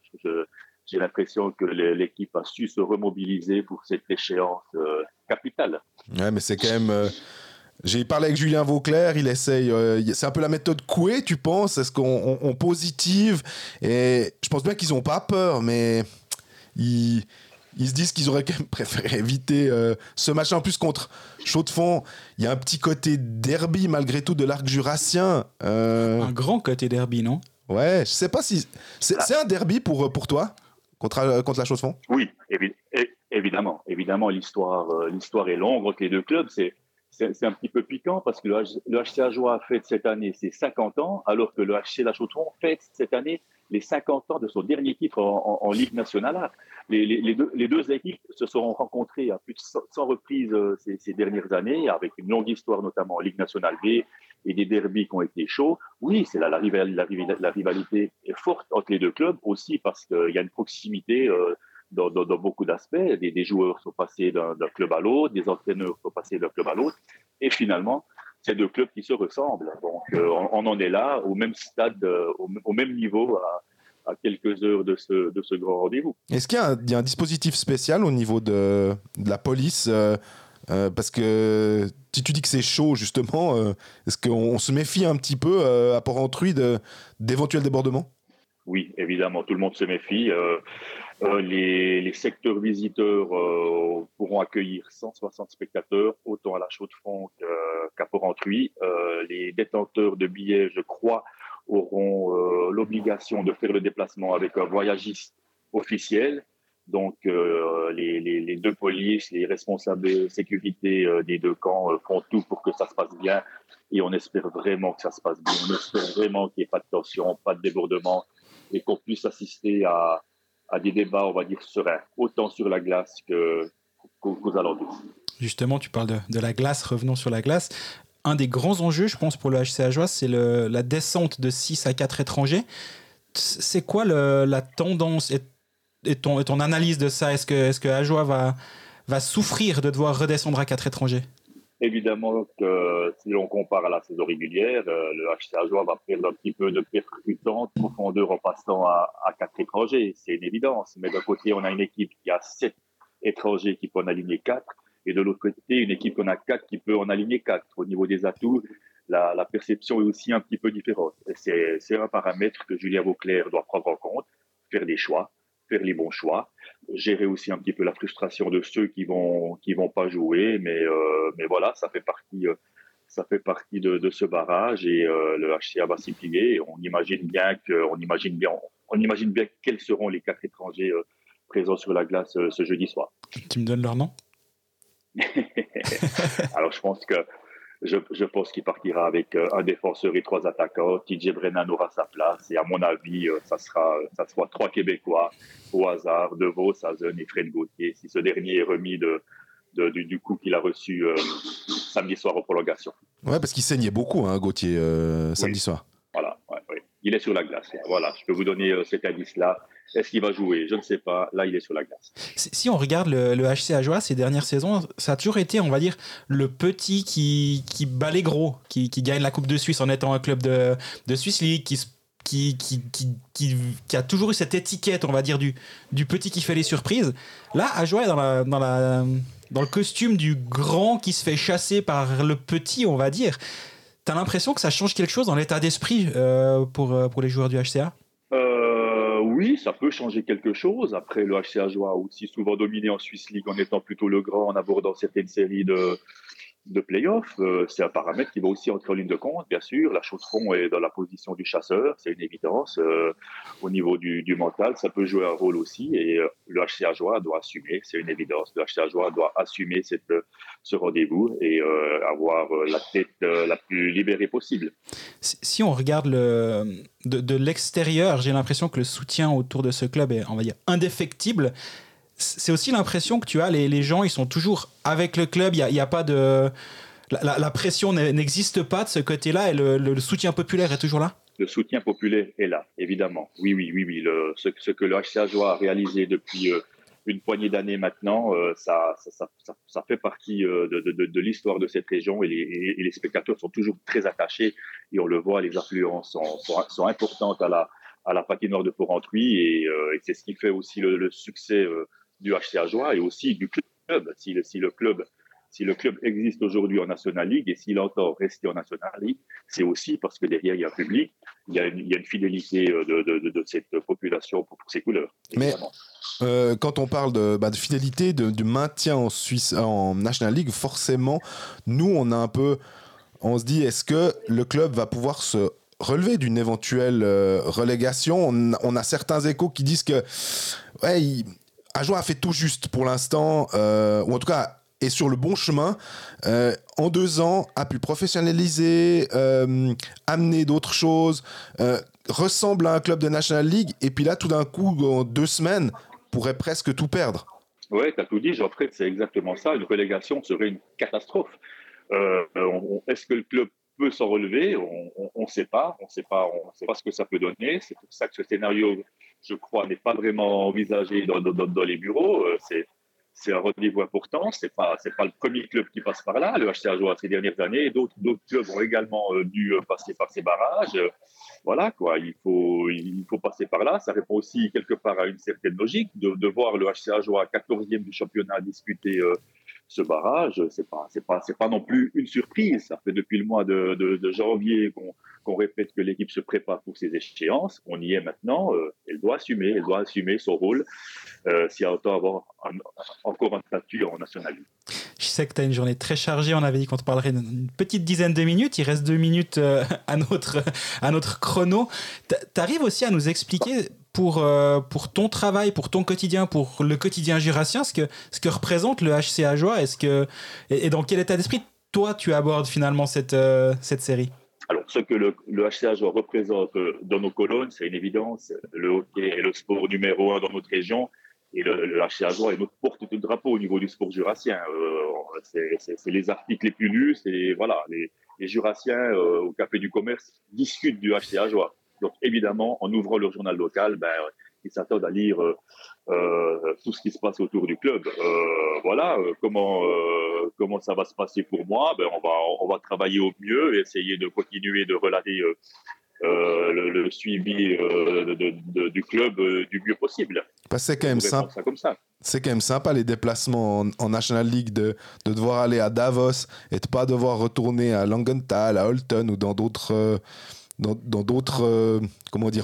J'ai l'impression que l'équipe a su se remobiliser pour cette échéance euh, capitale. Ouais, mais c'est quand même. J'ai parlé avec Julien Vauclair, il essaye. euh, c'est un peu la méthode Coué, tu penses? Est-ce qu'on on- on positive? Et je pense bien qu'ils n'ont pas peur, mais ils, ils se disent qu'ils auraient quand même préféré éviter euh, ce match en plus contre Chaud de Fond. Il y a un petit côté derby malgré tout de l'arc jurassien. Euh, Un grand côté derby, non? Ouais, je sais pas si. C'est c'est un derby pour, pour toi contre, contre la Chaux de Fond Oui, évi- é- évidemment, évidemment, l'histoire, euh, l'histoire est longue entre les deux clubs. C'est, c'est un petit peu piquant parce que le, HC Ajoie fête cette année ses 50 ans, alors que le HC La Chaux-de-Fonds fête cette année les 50 ans de son dernier titre en, Ligue nationale. Les, les, deux, équipes se sont rencontrées à plus de 100 reprises euh, ces, dernières années, avec une longue histoire notamment en Ligue nationale B et des derbies qui ont été chauds. Oui, c'est la, la, la, rivalité est forte entre les deux clubs aussi parce qu'il y a une proximité. Euh, dans, dans, dans, beaucoup d'aspects. Des, des, joueurs sont passés d'un club à l'autre, des entraîneurs sont passés d'un club à l'autre. Et finalement, c'est deux clubs qui se ressemblent. Donc, euh, on, en est là, au même stade, euh, au, même niveau, à, à, quelques heures de ce, de ce grand rendez-vous. Est-ce qu'il y, y, a un dispositif spécial au niveau de, de la police euh, Parce que si tu dis que c'est chaud, justement, est-ce qu'on se méfie un petit peu à Port-Entruy d'éventuels débordements? Oui, évidemment, tout le monde se méfie. Euh, les, secteurs visiteurs euh, pourront accueillir 160 spectateurs, autant à la Chaux-de-Fonds qu'à Port-Entruy. Euh, les détenteurs de billets, je crois, auront l'obligation de faire le déplacement avec un voyagiste officiel. Donc, les, deux polices, les responsables de sécurité des deux camps font tout pour que ça se passe bien. Et on espère vraiment que ça se passe bien. On espère vraiment qu'il n'y ait pas de tension, pas de débordement et qu'on puisse assister à, à des débats, on va dire, sereins, autant sur la glace qu'aux alentours. Justement, tu parles de, la glace, revenons sur la glace. Un des grands enjeux, je pense, pour le HC Ajoie, c'est la descente de 6 à 4 étrangers. C'est quoi la tendance? Et, ton, analyse de ça? Est-ce que, est Ajoie va, va souffrir de devoir redescendre à 4 étrangers? Évidemment que si l'on compare à la saison régulière, euh, le HC Ajoie va perdre un petit peu de percutante profondeur en passant à, quatre étrangers, c'est une évidence. Mais d'un côté, on a une équipe qui a sept étrangers qui peut en aligner quatre, et de l'autre côté, une équipe qui en a quatre qui peut en aligner quatre. Au niveau des atouts, la, la perception est aussi un petit peu différente. C'est un paramètre que Julien Vauclair doit prendre en compte, faire des choix, faire les bons choix gérer aussi un petit peu la frustration de ceux qui vont qui vont pas jouer, mais euh, mais voilà, ça fait partie euh, ça fait partie de, de ce barrage et euh, le HCA va s'y plier. On imagine bien que on imagine bien on imagine bien quels seront les quatre étrangers présents sur la glace ce jeudi soir. Tu me donnes leur nom? Alors je pense que je, je pense qu'il partira avec euh, un défenseur et trois attaquants. TJ Brennan aura sa place. Et à mon avis, euh, ça sera, ça sera trois Québécois au hasard, De Vos, Sazen et Fred Gauthier. Si ce dernier est remis de, de du, du, coup qu'il a reçu euh, samedi soir en prolongation. Ouais, parce qu'il saignait beaucoup, hein, Gauthier, samedi soir. Il est sur la glace. Voilà, je peux vous donner cet indice-là. Est-ce qu'il va jouer? Je ne sais pas. Là, il est sur la glace. Si on regarde le, HC Ajoie ces dernières saisons, ça a toujours été, on va dire, le petit qui, qui bat les gros, qui, qui gagne la Coupe de Suisse en étant un club de, de Swiss qui, qui, qui, qui, qui, a toujours eu cette étiquette, on va dire, du, du petit qui fait les surprises. Là, Ajoie est dans, la, dans, la, dans le costume du grand qui se fait chasser par le petit, on va dire. T'as l'impression que ça change quelque chose dans l'état d'esprit euh, pour, pour les joueurs du HCA oui, ça peut changer quelque chose. Après, le HCA Joie a aussi souvent dominé en Swiss League en étant plutôt le grand, en abordant certaines séries de, de playoffs. Euh, c'est un paramètre qui va aussi entrer en ligne de compte, bien sûr. La chose fond est dans la position du chasseur, c'est une évidence. Euh, au niveau du, du, mental, ça peut jouer un rôle aussi. Et euh, le HCA Joie doit assumer, c'est une évidence. Le HCA doit assumer cette, ce rendez-vous et avoir la tête la plus libérée possible. Si on regarde le, de, de l'extérieur, j'ai l'impression que le soutien autour de ce club est, on va dire, indéfectible c'est aussi l'impression que tu as, les, gens, ils sont toujours avec le club, il n'y a, pas de... La, pression n'existe pas de ce côté-là et le, soutien populaire est toujours là? Le soutien populaire est là, évidemment. Oui, oui, oui, oui. Ce, que le HCA a réalisé depuis euh, une poignée d'années maintenant, euh, ça, fait partie euh, de, l'histoire de cette région et les, spectateurs sont toujours très attachés et on le voit, les influences sont, sont, importantes à la, à la patinoire de Port-Entruy et, c'est ce qui fait aussi le succès du HCA Joie et aussi du club. Si le, si le club si le club existe aujourd'hui en National League et s'il entend rester en National League, c'est aussi parce que derrière il y a un public, il y a une, il y a une fidélité euh, de, de, de, cette population pour, pour ses couleurs. Mais euh, quand on parle de, bah, de fidélité, de, de, maintien en Suisse, en National League, forcément, nous on a un peu, on se dit, est-ce que le club va pouvoir se relever d'une éventuelle euh, relégation? On, on, a certains échos qui disent que ouais, il, Ajoie a fait tout juste pour l'instant, euh, ou en tout cas est sur le bon chemin. Euh, en deux ans, a pu professionnaliser, euh, amener d'autres choses, ressemble à un club de National League. Et puis là, tout d'un coup, en deux semaines, pourrait presque tout perdre. Oui, tu as tout dit, Geoffrey, c'est exactement ça. Une relégation serait une catastrophe. Est-ce que le club peut s'en relever? On ne sait pas. On ne sait pas. On sait pas ce que ça peut donner. C'est pour ça que ce scénario je crois, n'est pas vraiment envisagé dans, les bureaux. Euh, c'est un rendez-vous important. C'est pas pas le premier club qui passe par là. Le HCA joue ces dernières années. D'autres d'autres clubs ont également euh, dû euh, passer par ces barrages. Voilà quoi. Il faut il faut passer par là. Ça répond aussi quelque part à une certaine logique de, voir le HCA jouer à 14e du championnat disputer ce barrage. C'est pas c'est pas c'est pas non plus une surprise. Ça fait depuis le mois de, janvier qu'on répète que l'équipe se prépare pour ces échéances. On y est maintenant. Euh, elle doit assumer, elle doit assumer son rôle euh, y a autant avoir encore un statut en National Je sais que tu as une journée très chargée. On avait dit qu'on te parlerait une petite dizaine de minutes. Il reste deux minutes euh, à, notre, à notre chrono. Tu arrives aussi à nous expliquer pour, pour ton travail, pour ton quotidien, pour le quotidien jurassien, ce que, représente le HCA Joie est-ce que, et, dans quel état d'esprit toi tu abordes finalement cette, cette série? Alors, ce que le, le HCH représente euh, dans nos colonnes, c'est une évidence. Le hockey est le sport numéro un dans notre région. Et le, le HCH est notre porte de drapeau au niveau du sport jurassien. Euh, c'est les articles les plus lus. C'est voilà, les, jurassiens euh, au Café du Commerce discutent du HCH. Donc, évidemment, en ouvrant leur journal local, ben, ils s'attendent à lire euh, euh, tout ce qui se passe autour du club. Euh, voilà comment comment ça va se passer pour moi? Ben, on va on va travailler au mieux, et essayer de continuer de relater le, suivi du club du mieux possible. c'est quand même simple. C'est quand même sympa les déplacements en, National League de, de, devoir aller à Davos et de pas devoir retourner à Langenthal, à Holton ou dans d'autres dans d'autres euh,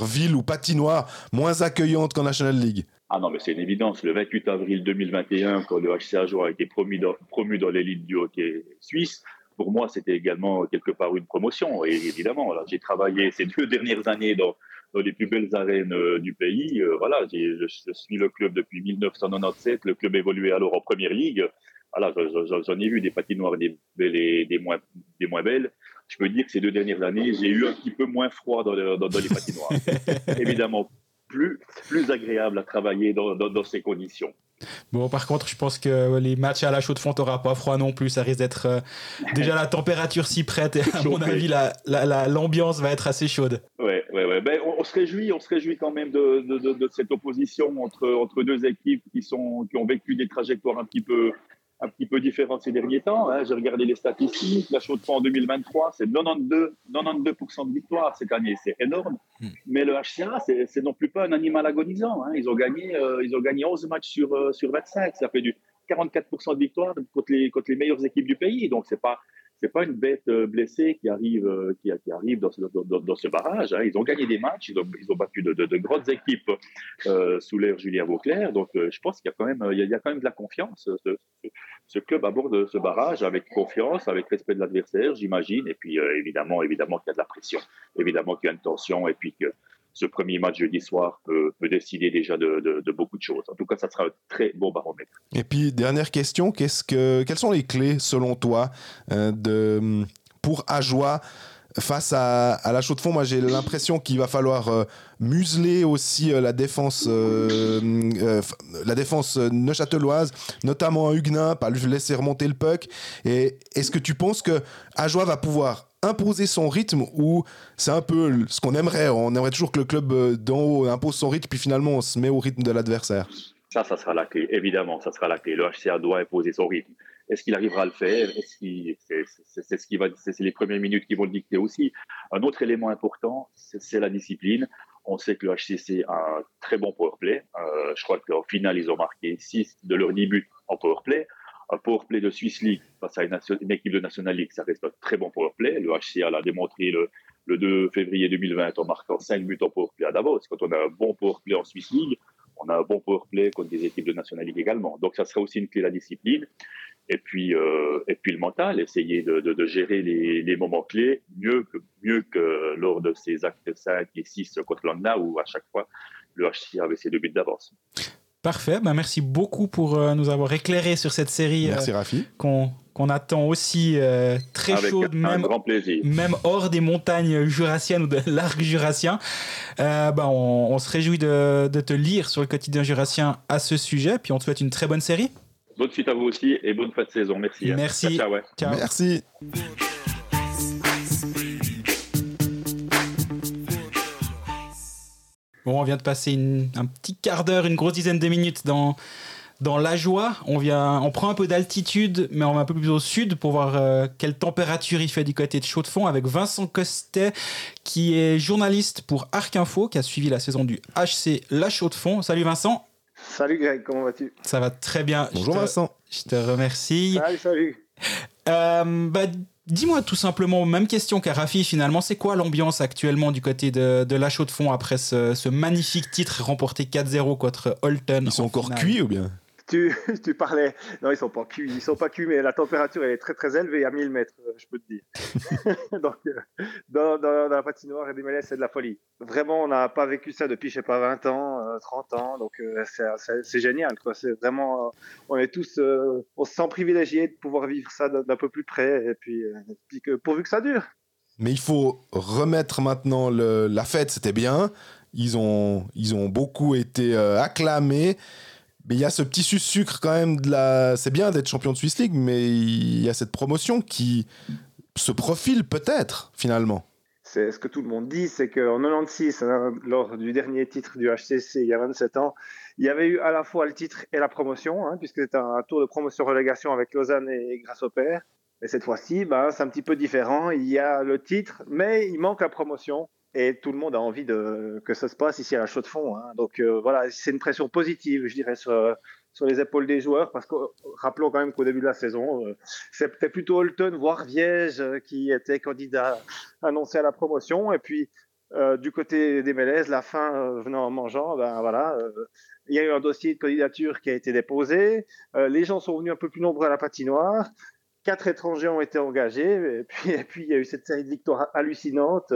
villes ou patinoires moins accueillantes qu'en National League Ah non, mais c'est une évidence. Le 28 avril 2021, quand le HCA a été promu dans, promu dans l'élite du hockey suisse, pour moi, c'était également quelque part une promotion. Et évidemment, j'ai travaillé ces deux dernières années dans, les plus belles arènes euh, du pays. Euh, voilà, je, suis le club depuis 1997. Le club évoluait alors en première ligue. Voilà, j'en ai vu des patinoires et des moins belles je peux dire que ces deux dernières années, j'ai eu un petit peu moins froid dans, les patinoires. Évidemment, plus, plus agréable à travailler dans, dans, ces conditions. Bon, par contre, je pense que les matchs à la chaude fond, t'auras pas froid non plus. Ça risque d'être euh, déjà la température si prête. Et à mon avis, l'ambiance va être assez chaude. Ouais, ouais, ouais. Ben, on, se réjouit, on se réjouit quand même de, de, de, cette opposition entre, entre deux équipes qui, sont, qui ont vécu des trajectoires un petit peu, un petit peu différent ces derniers temps. Hein. J'ai regardé les statistiques. La chaux de en 2023, c'est 92, 92% de victoire cette année. C'est énorme. Hmm. Mais le HCA, c'est non plus pas un animal agonisant. Hein. Ils, ont gagné, euh, ils ont gagné 11 matchs sur, euh, sur 25. Ça fait du 44% de victoire contre les, contre les meilleures équipes du pays. Donc, c'est pas, c'est pas une bête euh, blessée qui arrive, euh, qui, arrive dans ce, ce barrage. Hein. Ils ont gagné des matchs, ils ont, battu de, de, grandes équipes euh, sous l'ère Julien Vauclair. Donc, je pense qu'il y a quand même, il y a, quand même de la confiance. Ce, ce, club aborde ce barrage avec confiance, avec respect de l'adversaire, j'imagine. Et puis, évidemment, évidemment qu'il y a de la pression, évidemment qu'il y a une tension, et puis que ce premier match jeudi soir peut, décider déjà de, beaucoup de choses. En tout cas, ça sera un très bon baromètre. Et puis, dernière question, quelles sont les clés, selon toi, euh, pour Ajoie face à, la chaux de fond, moi j'ai l'impression qu'il va falloir euh, museler aussi euh, la défense, neuchâteloise, notamment Huguenin, pas lui laisser remonter le puck. Est-ce que tu penses que Ajoie va pouvoir imposer son rythme ou c'est un peu ce qu'on aimerait. On aimerait toujours que le club euh, d'en haut impose son rythme, puis finalement on se met au rythme de l'adversaire. Ça, ça sera la clé. Évidemment, ça sera la clé. Le HCA doit imposer son rythme. Est-ce qu'il arrivera à le faire? C'est ce qui va. C'est les premières minutes qui vont le dicter aussi. Un autre élément important, c'est la discipline. On sait que le HCC a un très bon powerplay. Euh, je crois qu'au final, ils ont marqué 6 de leurs 10 buts en powerplay un powerplay de Swiss League face à une, équipe de National League, ça reste un très bon powerplay. Le HCA l'a démontré le, 2 février 2020 en marquant 5 buts en powerplay à Davos. Quand on a un bon powerplay en Swiss League, on a un bon powerplay contre des équipes de National League également. Donc ça serait aussi une clé la discipline. Et puis, euh, et puis le mental, essayer de, gérer les, moments clés mieux que, mieux que lors de ces actes 5 et 6 contre l'Anna où à chaque fois le HCA avait ses deux buts d'avance. Parfait, bah, merci beaucoup pour euh, nous avoir éclairé sur cette série Merci Rafi. qu'on qu'on attend aussi euh, très Avec chaude, un même, grand plaisir. même hors des montagnes jurassiennes ou de l'arc jurassien. Euh, bah, on, on se réjouit de, de te lire sur le quotidien jurassien à ce sujet, puis on te souhaite une très bonne série. Bonne suite à vous aussi et bonne fin de saison. Merci. hein. Merci. Ciao, ciao, ouais. Ciao. Merci. Bon, on vient de passer une- un petit quart d'heure, une grosse dizaine de minutes dans, dans la joie. On, vient, on prend un peu d'altitude, mais on va un peu plus au sud pour voir euh, quelle température il fait du côté de Chaux-de-Fonds avec Vincent Costet, qui est journaliste pour Arc Info, qui a suivi la saison du HC La Chaux-de-Fonds. Salut Vincent, Salut Greg, comment vas-tu? Ça va très bien. Bonjour je te, Vincent. Je te remercie. Salut, salut. Euh, bah, Dis-moi tout simplement, même question qu'à Rafi finalement, c'est quoi l'ambiance actuellement du côté de, de la Chaux-de-Fonds après ce, ce magnifique titre remporté 4-0 contre Holton Ils sont en encore finale cuits ou bien? Tu, tu parlais. Non, ils sont pas cuits. Ils sont pas cuits, mais la température elle est très très élevée à 1000 mètres, euh, je peux te dire. Donc, euh, dans, dans, dans la patinoire et des mêlées, c'est de la folie. Vraiment, on n'a pas vécu ça depuis, je sais pas, 20 ans, euh, 30 ans. Donc, euh, c'est- génial, quoi. C'est vraiment. euh, on est tous. euh, on se sent privilégiés de pouvoir vivre ça d'un peu plus près. Et puis, euh, puis que, pourvu que ça dure. Mais il faut remettre maintenant le- la fête, c'était bien. Ils ont, ils ont beaucoup été euh, acclamés. Mais il y a ce petit sucre quand même de la. C'est bien d'être champion de Swiss League, mais il y a cette promotion qui se profile peut-être finalement. C'est ce que tout le monde dit, c'est qu'en 96, hein, lors du dernier titre du HCC il y a 27 ans, il y avait eu à la fois le titre et la promotion, hein, puisque c'était un tour de promotion-relégation avec Lausanne et Grâce au Père. Mais cette fois-ci, ben, c'est un petit peu différent. Il y a le titre, mais il manque la promotion. Et tout le monde a envie que ça se passe ici à la Chaux-de-Fonds. Hein. Donc euh, voilà, c'est une pression positive, je dirais, sur, euh, sur les épaules des joueurs. Parce que rappelons quand même qu'au début de la saison, euh, c'était plutôt Holton, voire Viège, qui était candidat annoncé à la promotion. Et puis, du côté des Mélèzes, la fin venant en mangeant, ben voilà, il y a eu un dossier de candidature qui a été déposé. Les gens sont venus un peu plus nombreux à la patinoire. Quatre étrangers ont été engagés. Et puis il y a eu cette série de victoires hallucinantes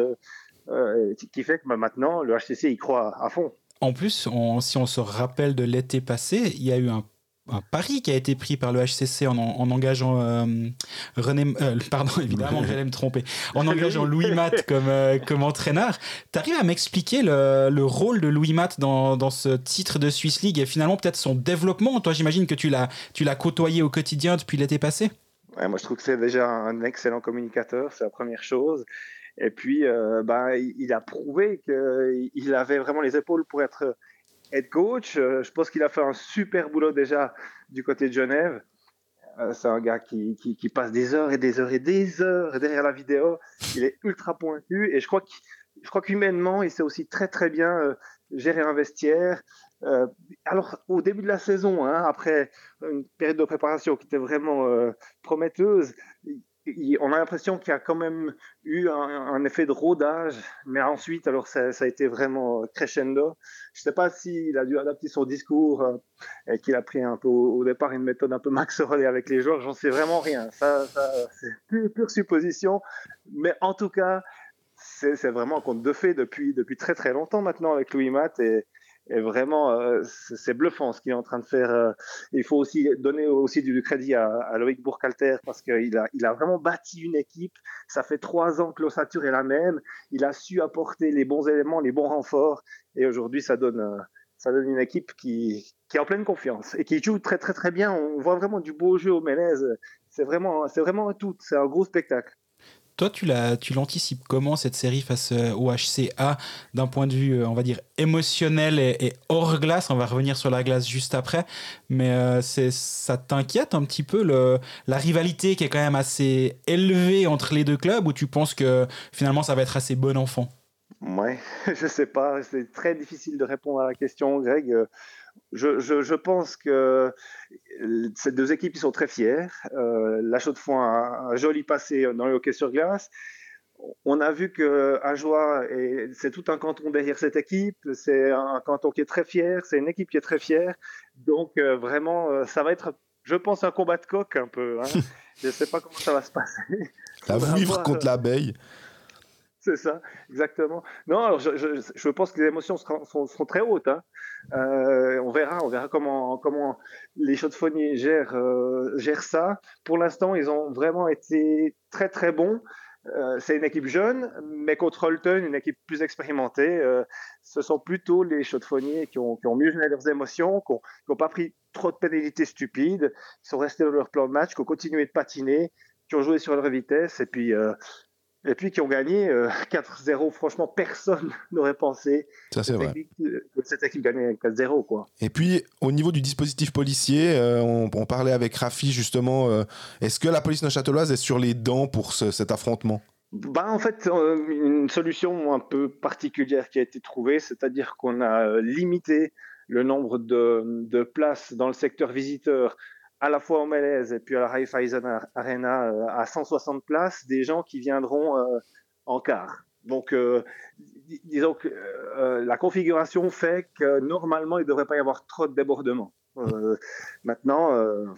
euh, qui- fait que ben, maintenant, le HCC y croit à fond. En plus, on- si on se rappelle de l'été passé, il y a eu un, un pari qui a été pris par le HCC en, en engageant euh, René, euh, pardon, évidemment, j'allais me tromper, en engageant Louis Matt comme, comme entraîneur. T'arrives à m'expliquer le, le rôle de Louis Matt dans, dans ce titre de Swiss League et finalement peut-être son développement? Toi, j'imagine que tu l'as, tu l'as côtoyé au quotidien depuis l'été passé. Ouais, moi, je trouve que c'est déjà un excellent communicateur, c'est la première chose. Et puis, euh, ben, il a prouvé qu'il avait vraiment les épaules pour être head coach. Euh, Je pense qu'il a fait un super boulot déjà du côté de Genève. Euh, C'est un gars qui, qui, passe des heures et des heures et des heures derrière la vidéo. Il est ultra pointu et je crois je crois qu'humainement, il sait aussi très très bien euh, gérer un vestiaire. Euh, alors, au début de la saison, hein, après une période de préparation qui était vraiment euh, prometteuse, on a l'impression qu'il y a quand même eu un, effet de rodage, mais ensuite, alors ça, a été vraiment crescendo. Je ne sais pas s'il a dû adapter son discours euh, et qu'il a pris un peu au, départ une méthode un peu Max avec les joueurs, j'en sais vraiment rien. Ça, c'est pure, supposition, mais en tout cas, c'est vraiment un conte de fées depuis, depuis très très longtemps maintenant avec Louis Matt et, et vraiment euh, c'est bluffant ce qu'il est en train de faire. euh. Il faut aussi donner aussi du crédit à, à Loïc Bourcalter parce qu'il a, il a vraiment bâti une équipe. Ça fait trois ans que l'ossature est la même. Il a su apporter les bons éléments, les bons renforts et aujourd'hui ça donne, euh, ça donne une équipe qui, qui est en pleine confiance et qui joue très très très bien. On voit vraiment du beau jeu au Mélèze. C'est vraiment, c'est vraiment un tout. C'est un gros spectacle. Toi, tu l'anticipes comment cette série face euh, au HCA d'un point de vue, euh, on va dire, émotionnel et, hors glace? On va revenir sur la glace juste après, mais euh, ça t'inquiète un petit peu la rivalité qui est quand même assez élevée entre les deux clubs, ou tu penses que finalement ça va être assez bon enfant? Ouais, je sais pas, c'est très difficile de répondre à la question, Greg. Je, je, je pense que euh, ces deux équipes ils sont très fières. Euh, la Chaux-de-Fonds a un joli passé dans le hockey sur glace. On a vu que Ajoie, c'est tout un canton derrière cette équipe. C'est un canton qui est très fier. C'est une équipe qui est très fière. Donc euh, vraiment, ça va être, je pense, un combat de coq un peu. Hein. je sais pas comment ça va se passer. La voir, contre l'abeille. C'est ça, exactement. Non, alors je, pense que les émotions seront, sont, très hautes. Hein. Euh, on verra, on verra comment, les chaudes-fonniers gèrent, euh, gèrent ça. Pour l'instant, ils ont vraiment été très très bons. Euh, c'est une équipe jeune, mais contre Holton, une équipe plus expérimentée. Ce sont plutôt les chaudes-fonniers qui ont, mieux géré leurs émotions, qui n'ont pas pris trop de pénalités stupides, qui sont restés dans leur plan de match, qui ont continué de patiner, qui ont joué sur leur vitesse. Et puis, et puis qui ont gagné 4-0. Euh, Franchement, personne n'aurait pensé Ça, c'est vrai. que cette équipe gagnait 4-0. Quoi. Et puis, au niveau du dispositif policier, euh, on, on, parlait avec Rafi justement. Euh, est-ce que la police neuchâteloise est sur les dents pour ce, cet affrontement? Bah, en fait, une solution un peu particulière qui a été trouvée, c'est-à-dire qu'on a limité le nombre de, de places dans le secteur visiteur à la fois au Malaise et puis à la Raiffeisen Arena euh, à 160 places, des gens qui viendront euh, en quart. Donc, euh, disons que la configuration fait que normalement, il ne devrait pas y avoir trop de débordements. maintenant,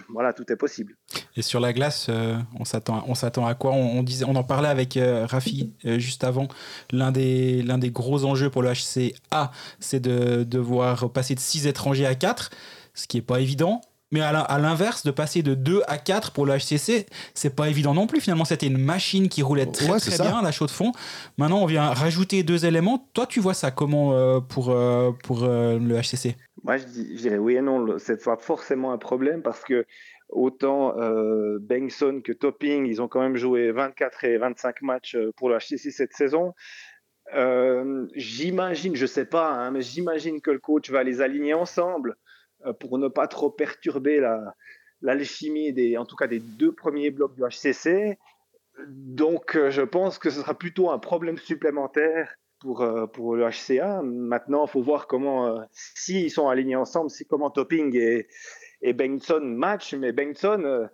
voilà, tout est possible. Et sur la glace, on s'attend, on s'attend à quoi? On, disait, on en parlait avec Rafi juste avant. L'un des, l'un des gros enjeux pour le HCA, c'est de devoir passer de 6 étrangers à 4, ce qui n'est pas évident. Mais à l'inverse, de passer de 2 à 4 pour le HCC, c'est pas évident non plus. Finalement, c'était une machine qui roulait très très bien, la chaude de fond. Maintenant, on vient rajouter deux éléments. Toi, tu vois ça comment euh, pour, euh, pour euh, le HCC Moi, je, dirais oui et non. C'est pas forcément un problème parce que autant euh, Bengtson que Topping, ils ont quand même joué 24 et 25 matchs pour le HCC cette saison. j'imagine, je sais pas, hein, mais j'imagine que le coach va les aligner ensemble pour ne pas trop perturber la, l'alchimie des, en tout cas des deux premiers blocs du HCC. Donc, euh, je pense que ce sera plutôt un problème supplémentaire pour, euh, pour le HCA. Maintenant, il faut voir comment, s'ils sont alignés ensemble, c'est comment Topping et, et Bengtson match. Mais Bengtson,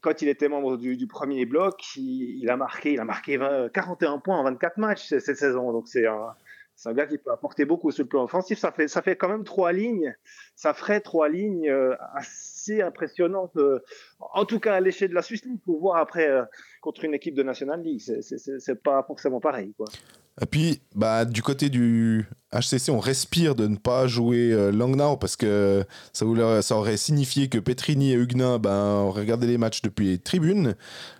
quand il était membre du, premier bloc, il, a marqué, il a marqué 41 points en 24 matchs cette saison. Donc, c'est un, c'est un gars qui peut apporter beaucoup sur le plan offensif. Ça fait, ça fait quand même trois lignes. Ça ferait trois lignes euh, assez impressionnantes. Euh, en tout cas, à l'échelle de la Suisse League, pour voir après euh, contre une équipe de National League. C'est pas forcément pareil. Quoi. Et puis, bah, du côté du HCC, on respire de ne pas jouer euh, Langnau parce que ça, voulait, ça aurait signifié que Petrini et Huguenin ben, regardaient les matchs depuis les tribunes.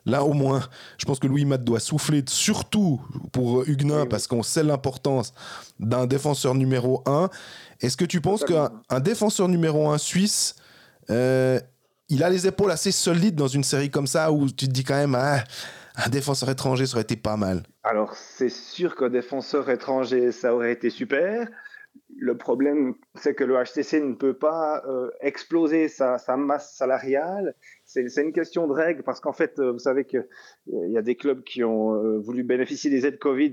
Là, au moins, je pense que Louis Matt doit souffler, surtout pour Huguenin, parce qu'on sait l'importance d'un défenseur numéro 1. Est-ce que tu penses qu'un défenseur numéro 1 suisse, euh, il a les épaules assez solides dans une série comme ça où tu te dis quand même. Ah, un défenseur étranger, ça aurait été pas mal. Alors, c'est sûr qu'un défenseur étranger, ça aurait été super. Le problème, c'est que le HCC ne peut pas euh, exploser sa, masse salariale. C'est une question de règle parce qu'en fait, euh, vous savez qu'il y a des clubs qui ont euh, voulu bénéficier des aides Covid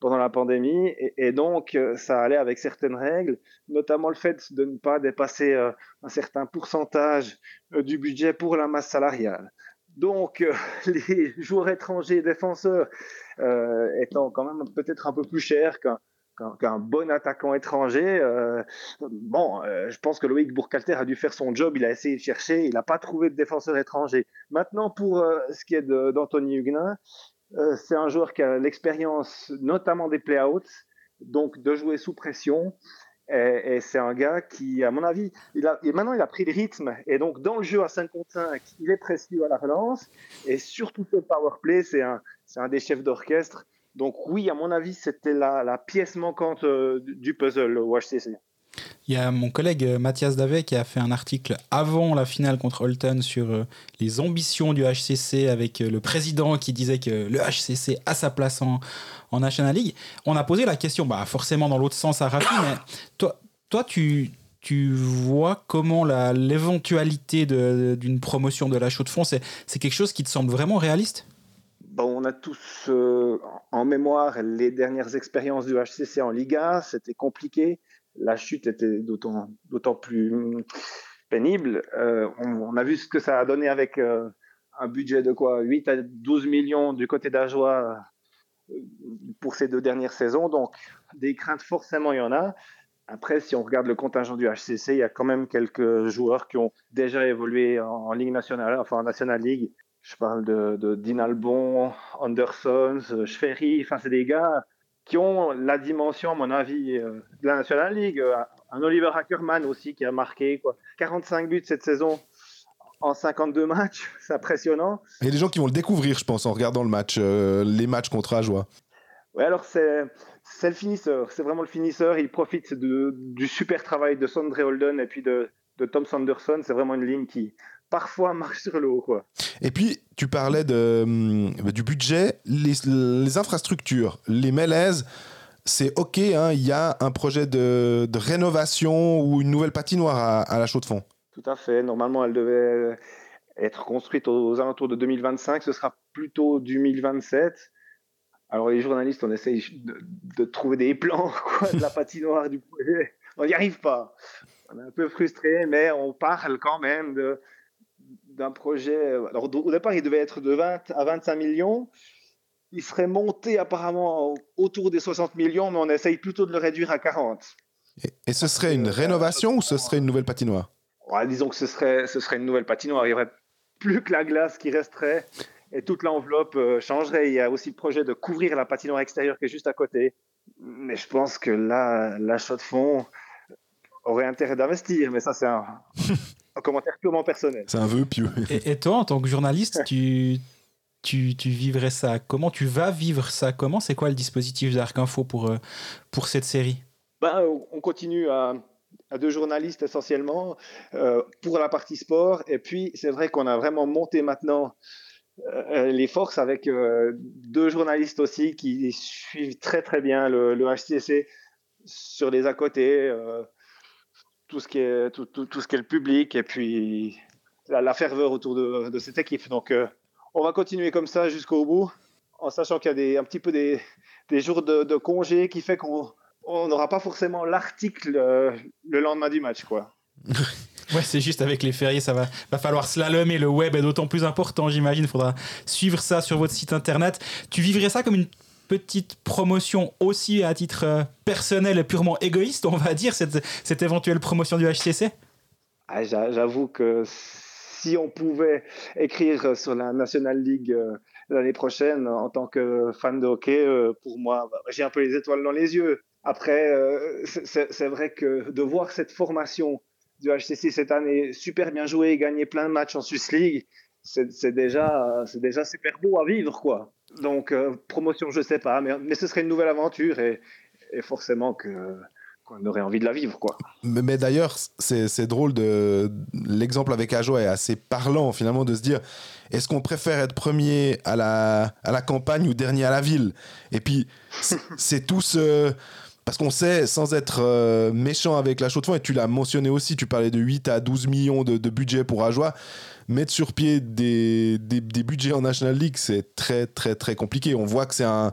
pendant la pandémie et, donc ça allait avec certaines règles, notamment le fait de ne pas dépasser un certain pourcentage du budget pour la masse salariale. Donc, euh, les joueurs étrangers défenseurs euh, étant quand même peut-être un peu plus chers qu'un bon attaquant étranger. Euh, bon, je pense que Loïc Bourcalter a dû faire son job, il a essayé de chercher, il n'a pas trouvé de défenseur étranger. Maintenant, pour ce qui est d'Anthony Huguenin, c'est un joueur qui a l'expérience notamment des play-outs, donc de jouer sous pression. Et, c'est un gars qui, à mon avis, il a, et maintenant il a pris le rythme. Et donc, dans le jeu à 5 contre 5, il est précieux à la relance. Et surtout, le power play, c'est un, des chefs d'orchestre. Donc, oui, à mon avis, c'était la, la pièce manquante euh, du puzzle au HCC. Il y a mon collègue euh, Mathias Davet qui a fait un article avant la finale contre Holton sur euh, les ambitions du HCC avec le président qui disait que le HCC a sa place en, en National League. On a posé la question, bah, forcément dans l'autre sens à Rafi, mais toi, toi tu, tu vois comment l'éventualité d'une promotion de la chaux de fond, c'est quelque chose qui te semble vraiment réaliste? Bon, On a tous euh, en mémoire les dernières expériences du HCC en Liga, c'était compliqué, la chute était d'autant plus pénible. Euh, on, a vu ce que ça a donné avec euh, un budget de quoi? 8 à 12 millions du côté d'Ajoie pour ces deux dernières saisons. Donc, des craintes, forcément, il y en a. Après, si on regarde le contingent du HCC, il y a quand même quelques joueurs qui ont déjà évolué en, Ligue nationale, enfin en National League, Je parle de, de Dean Albon, Anderson, Schferry. Enfin, c'est des gars qui ont la dimension, à mon avis, de la National League. Un Oliver Ackerman aussi qui a marqué quoi. 45 buts cette saison en 52 matchs, c'est impressionnant. Il y a des gens qui vont le découvrir, je pense, en regardant le match, les matchs contre Ajoie. Oui, alors c'est le finisseur, c'est vraiment le finisseur. Il profite de, du super travail de Sondre Holden et puis de, de Tom Sanderson. C'est vraiment une ligne qui parfois marche sur l'eau. Quoi. Et puis, tu parlais de, hum, du budget, les, les infrastructures, les mélèzes. C'est OK, hein, il y a un projet de, de, rénovation ou une nouvelle patinoire à, à la Chaux-de-Fonds. Tout à fait. Normalement, elle devait être construite aux, aux alentours de 2025. Ce sera plutôt 2027. Alors les journalistes, on essaye de, de trouver des plans quoi, de la patinoire du projet. On n'y arrive pas. On est un peu frustré, mais on parle quand même de d'un projet. Alors au départ, il devait être de 20 à 25 millions. Il serait monté apparemment autour des 60 millions, mais on essaye plutôt de le réduire à 40. Et, et ce serait une rénovation ou ce serait une nouvelle patinoire? Ouais, Disons que ce serait, ce serait une nouvelle patinoire. Il n'y aurait plus que la glace qui resterait et toute l'enveloppe euh, changerait. Il y a aussi le projet de couvrir la patinoire extérieure qui est juste à côté. Mais je pense que là, l'achat de fonds aurait intérêt d'investir. Mais ça, c'est un, un, commentaire purement personnel. C'est un vœu pieux. Et, et, toi, en tant que journaliste, tu, tu, tu, vivrais ça comment? Tu vas vivre ça comment? C'est quoi le dispositif d'Arc Info pour, euh, pour cette série? Ben, On continue à, à deux journalistes essentiellement euh, pour la partie sport. Et puis, c'est vrai qu'on a vraiment monté maintenant euh, les forces avec euh, deux journalistes aussi qui suivent très très bien le, le HCC sur les à côté, euh, tout, ce qui est, tout, tout, tout, ce qui est le public et puis la, ferveur autour de, de, cette équipe. Donc on va continuer comme ça jusqu'au bout en sachant qu'il y a des, un petit peu des, des jours de, de congé qui fait qu'on n'aura pas forcément l'article le lendemain du match. quoi. Ouais, c'est juste avec les fériés, ça va, va falloir slalom et le web est d'autant plus important, j'imagine. Il faudra suivre ça sur votre site internet. Tu vivrais ça comme une petite promotion aussi à titre euh, personnel et purement égoïste, on va dire, cette, éventuelle promotion du HCC ah, J'avoue que si on pouvait écrire sur la National League euh, l'année prochaine en tant que fan de hockey, euh, pour moi, bah, j'ai un peu les étoiles dans les yeux. Après, c'est vrai que de voir cette formation du HCC cette année super bien joué, gagner plein de matchs en Swiss League, c'est déjà super beau à vivre, quoi. Donc, euh, promotion, je sais pas, mais, ce serait une nouvelle aventure et, forcément que qu'on aurait envie de la vivre, quoi. Mais, d'ailleurs, c'est drôle de l'exemple avec Ajo est assez parlant finalement de se dire est-ce qu'on préfère être premier à la à la campagne ou dernier à la ville? Et puis c'est tout ce parce qu'on sait, sans être euh, méchant avec la chaux de fonds, et tu l'as mentionné aussi, tu parlais de 8 à 12 millions de, de budget pour Ajoie, mettre sur pied des, des, des budgets en National League, c'est très, très, très compliqué. On voit que c'est un,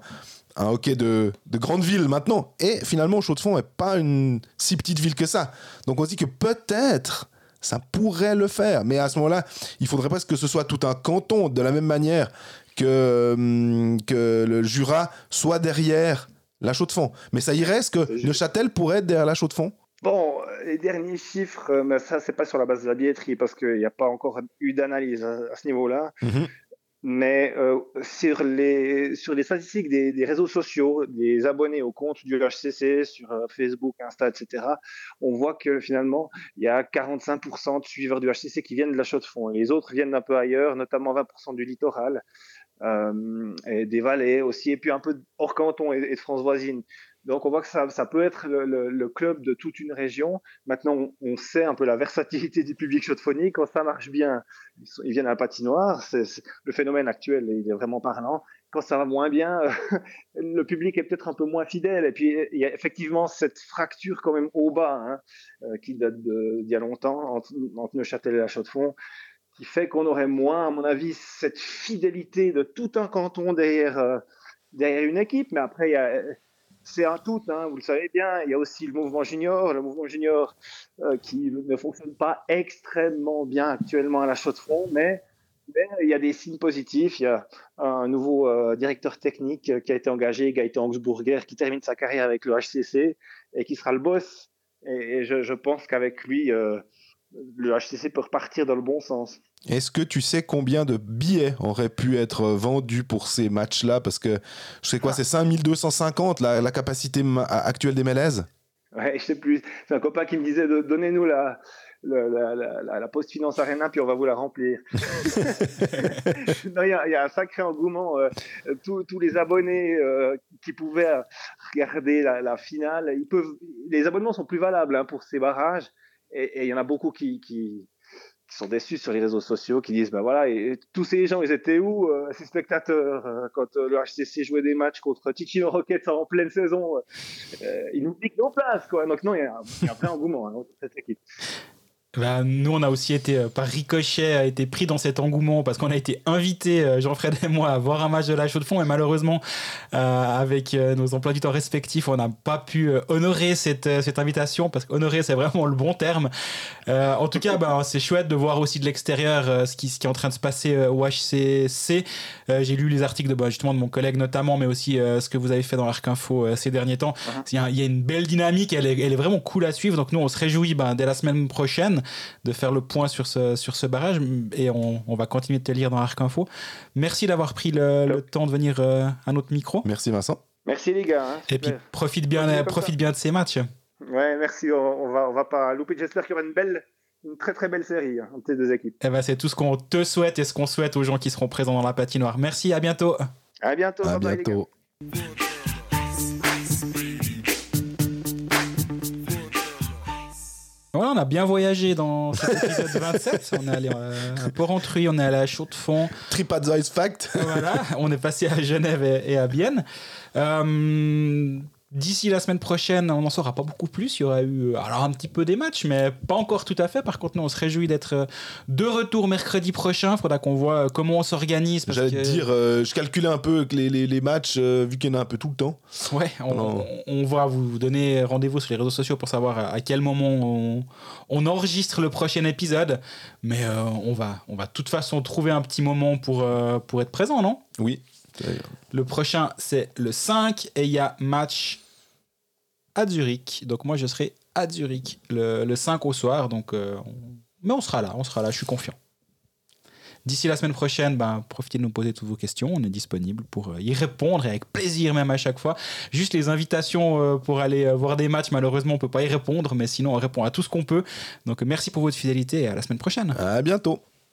un hockey de, de, grande ville maintenant. Et finalement, Chaux-de-Fonds n'est pas une si petite ville que ça. Donc on se dit que peut-être ça pourrait le faire. Mais à ce moment-là, il faudrait presque que ce soit tout un canton, de la même manière que, hum, que le Jura soit derrière la chaux de fond. Mais ça irait, est-ce que Neuchâtel pourrait être derrière la chaux de fond Bon, les derniers chiffres, euh, mais ça, c'est pas sur la base de la billetterie parce qu'il n'y a pas encore eu d'analyse à, à, ce niveau-là. -hmm. Mais euh, sur, les, sur les statistiques des, des, réseaux sociaux, des abonnés au compte du HCC, sur euh, Facebook, Insta, etc., on voit que finalement, il y a 45% de suiveurs du HCC qui viennent de la chaux de fond. Les autres viennent d'un peu ailleurs, notamment 20% du littoral euh, et des vallées aussi, et puis un peu hors canton et, et de France voisine. Donc on voit que ça, peut être le, club de toute une région. Maintenant, on, sait un peu la versatilité du public chaudephonique. Quand ça marche bien, ils, viennent à la patinoire. C'est, le phénomène actuel, il est vraiment parlant. Quand ça va moins bien, le public est peut-être un peu moins fidèle. Et puis il y a effectivement cette fracture quand même au bas, hein, euh, qui date d'il y a longtemps entre, entre Neuchâtel et la Chaux-de-Fonds qui fait qu'on aurait moins, à mon avis, cette fidélité de tout un canton derrière, euh, derrière une équipe. Mais après, il y a, c'est un tout, hein, vous le savez bien. Il y a aussi le mouvement junior, le mouvement junior euh, qui ne fonctionne pas extrêmement bien actuellement à la chaux de front, mais, il y a des signes positifs. Il y a un nouveau euh, directeur technique qui a été engagé, Gaëtan Augsburger, qui termine sa carrière avec le HCC et qui sera le boss. Et, je, pense qu'avec lui, euh, le HCC peut repartir dans le bon sens. Est-ce que tu sais combien de billets auraient pu être vendus pour ces matchs-là? Parce que je sais quoi, c'est 5250 la, la capacité actuelle des Mélèzes? Ouais, je sais plus. C'est un copain qui me disait donnez-nous la, la, la, la, Post Finance Arena, puis on va vous la remplir. il y, a un sacré engouement. Euh, tous les abonnés euh, qui pouvaient regarder la, finale, ils peuvent, les abonnements sont plus valables hein, pour ces barrages. Et il y en a beaucoup qui, sont déçus sur les réseaux sociaux, qui disent ben voilà, tous ces gens, ils étaient où, euh, ces spectateurs, quand le HCC jouait des matchs contre Ticino Rockets en pleine saison Ils nous piquent nos places, quoi. Donc non, il y, a un, vrai engouement hein, cette équipe. Bah, nous, on a aussi été, euh, par ricochet, a été pris dans cet engouement parce qu'on a été invité, euh, Jean-Fred et moi, à voir un match de la Chaux de Fonds. Et malheureusement, euh, avec nos emplois du temps respectifs, on n'a pas pu honorer cette, cette invitation parce qu'honorer, c'est vraiment le bon terme. en tout cas, bah, c'est chouette de voir aussi de l'extérieur ce, qui, ce qui est en train de se passer au HCC. J'ai lu les articles de, bah, justement de mon collègue notamment, mais aussi ce que vous avez fait dans l'Arc Info ces derniers temps. Uh-huh. Il y, a une belle dynamique, elle est, elle est, vraiment cool à suivre. Donc nous, on se réjouit bah, dès la semaine prochaine de faire le point sur ce, sur ce barrage et on, on va continuer de te lire dans Arc Info. Merci d'avoir pris le, temps de venir euh, à notre micro. Merci Vincent. Merci les gars. Hein, et puis profite bien, profite bien de ces matchs. Ouais, merci. On, va, on va pas louper. J'espère qu'il y aura une belle, une très très belle série hein, entre les deux équipes. Et eh ben, c'est tout ce qu'on te souhaite et ce qu'on souhaite aux gens qui seront présents dans la patinoire. Merci, à bientôt. À bientôt. À bientôt. Voilà, on a bien voyagé dans cet épisode 27. On est allé euh, à Porrentruy, on est allé à Chaux-de-Fonds. TripAdvisor Fact. voilà, on est passé à Genève et, à Bienne. Euh, D'ici la semaine prochaine, on n'en saura pas beaucoup plus. Il y aura eu euh, alors un petit peu des matchs, mais pas encore tout à fait. Par contre, nous, on se réjouit d'être euh, de retour mercredi prochain. Il faudra qu'on voit euh, comment on s'organise. J'allais que... dire, je calculais un peu les, les, les matchs, vu qu'il y en a un peu tout le temps. Ouais, on, va vous donner rendez-vous sur les réseaux sociaux pour savoir à, quel moment on, on, enregistre le prochain épisode. Mais on, va, on va de toute façon trouver un petit moment pour, pour être présent, non? Oui. Le prochain, c'est le 5 et il y a match à Zurich. Donc moi, je serai à Zurich le, le 5 au soir. Donc, euh, Mais on sera là, on sera là, je suis confiant. D'ici la semaine prochaine, ben, profitez de nous poser toutes vos questions. On est disponible pour euh, y répondre et avec plaisir même à chaque fois. Juste les invitations euh, pour aller voir des matchs, malheureusement, on peut pas y répondre, mais sinon on répond à tout ce qu'on peut. Donc merci pour votre fidélité et à la semaine prochaine. À bientôt.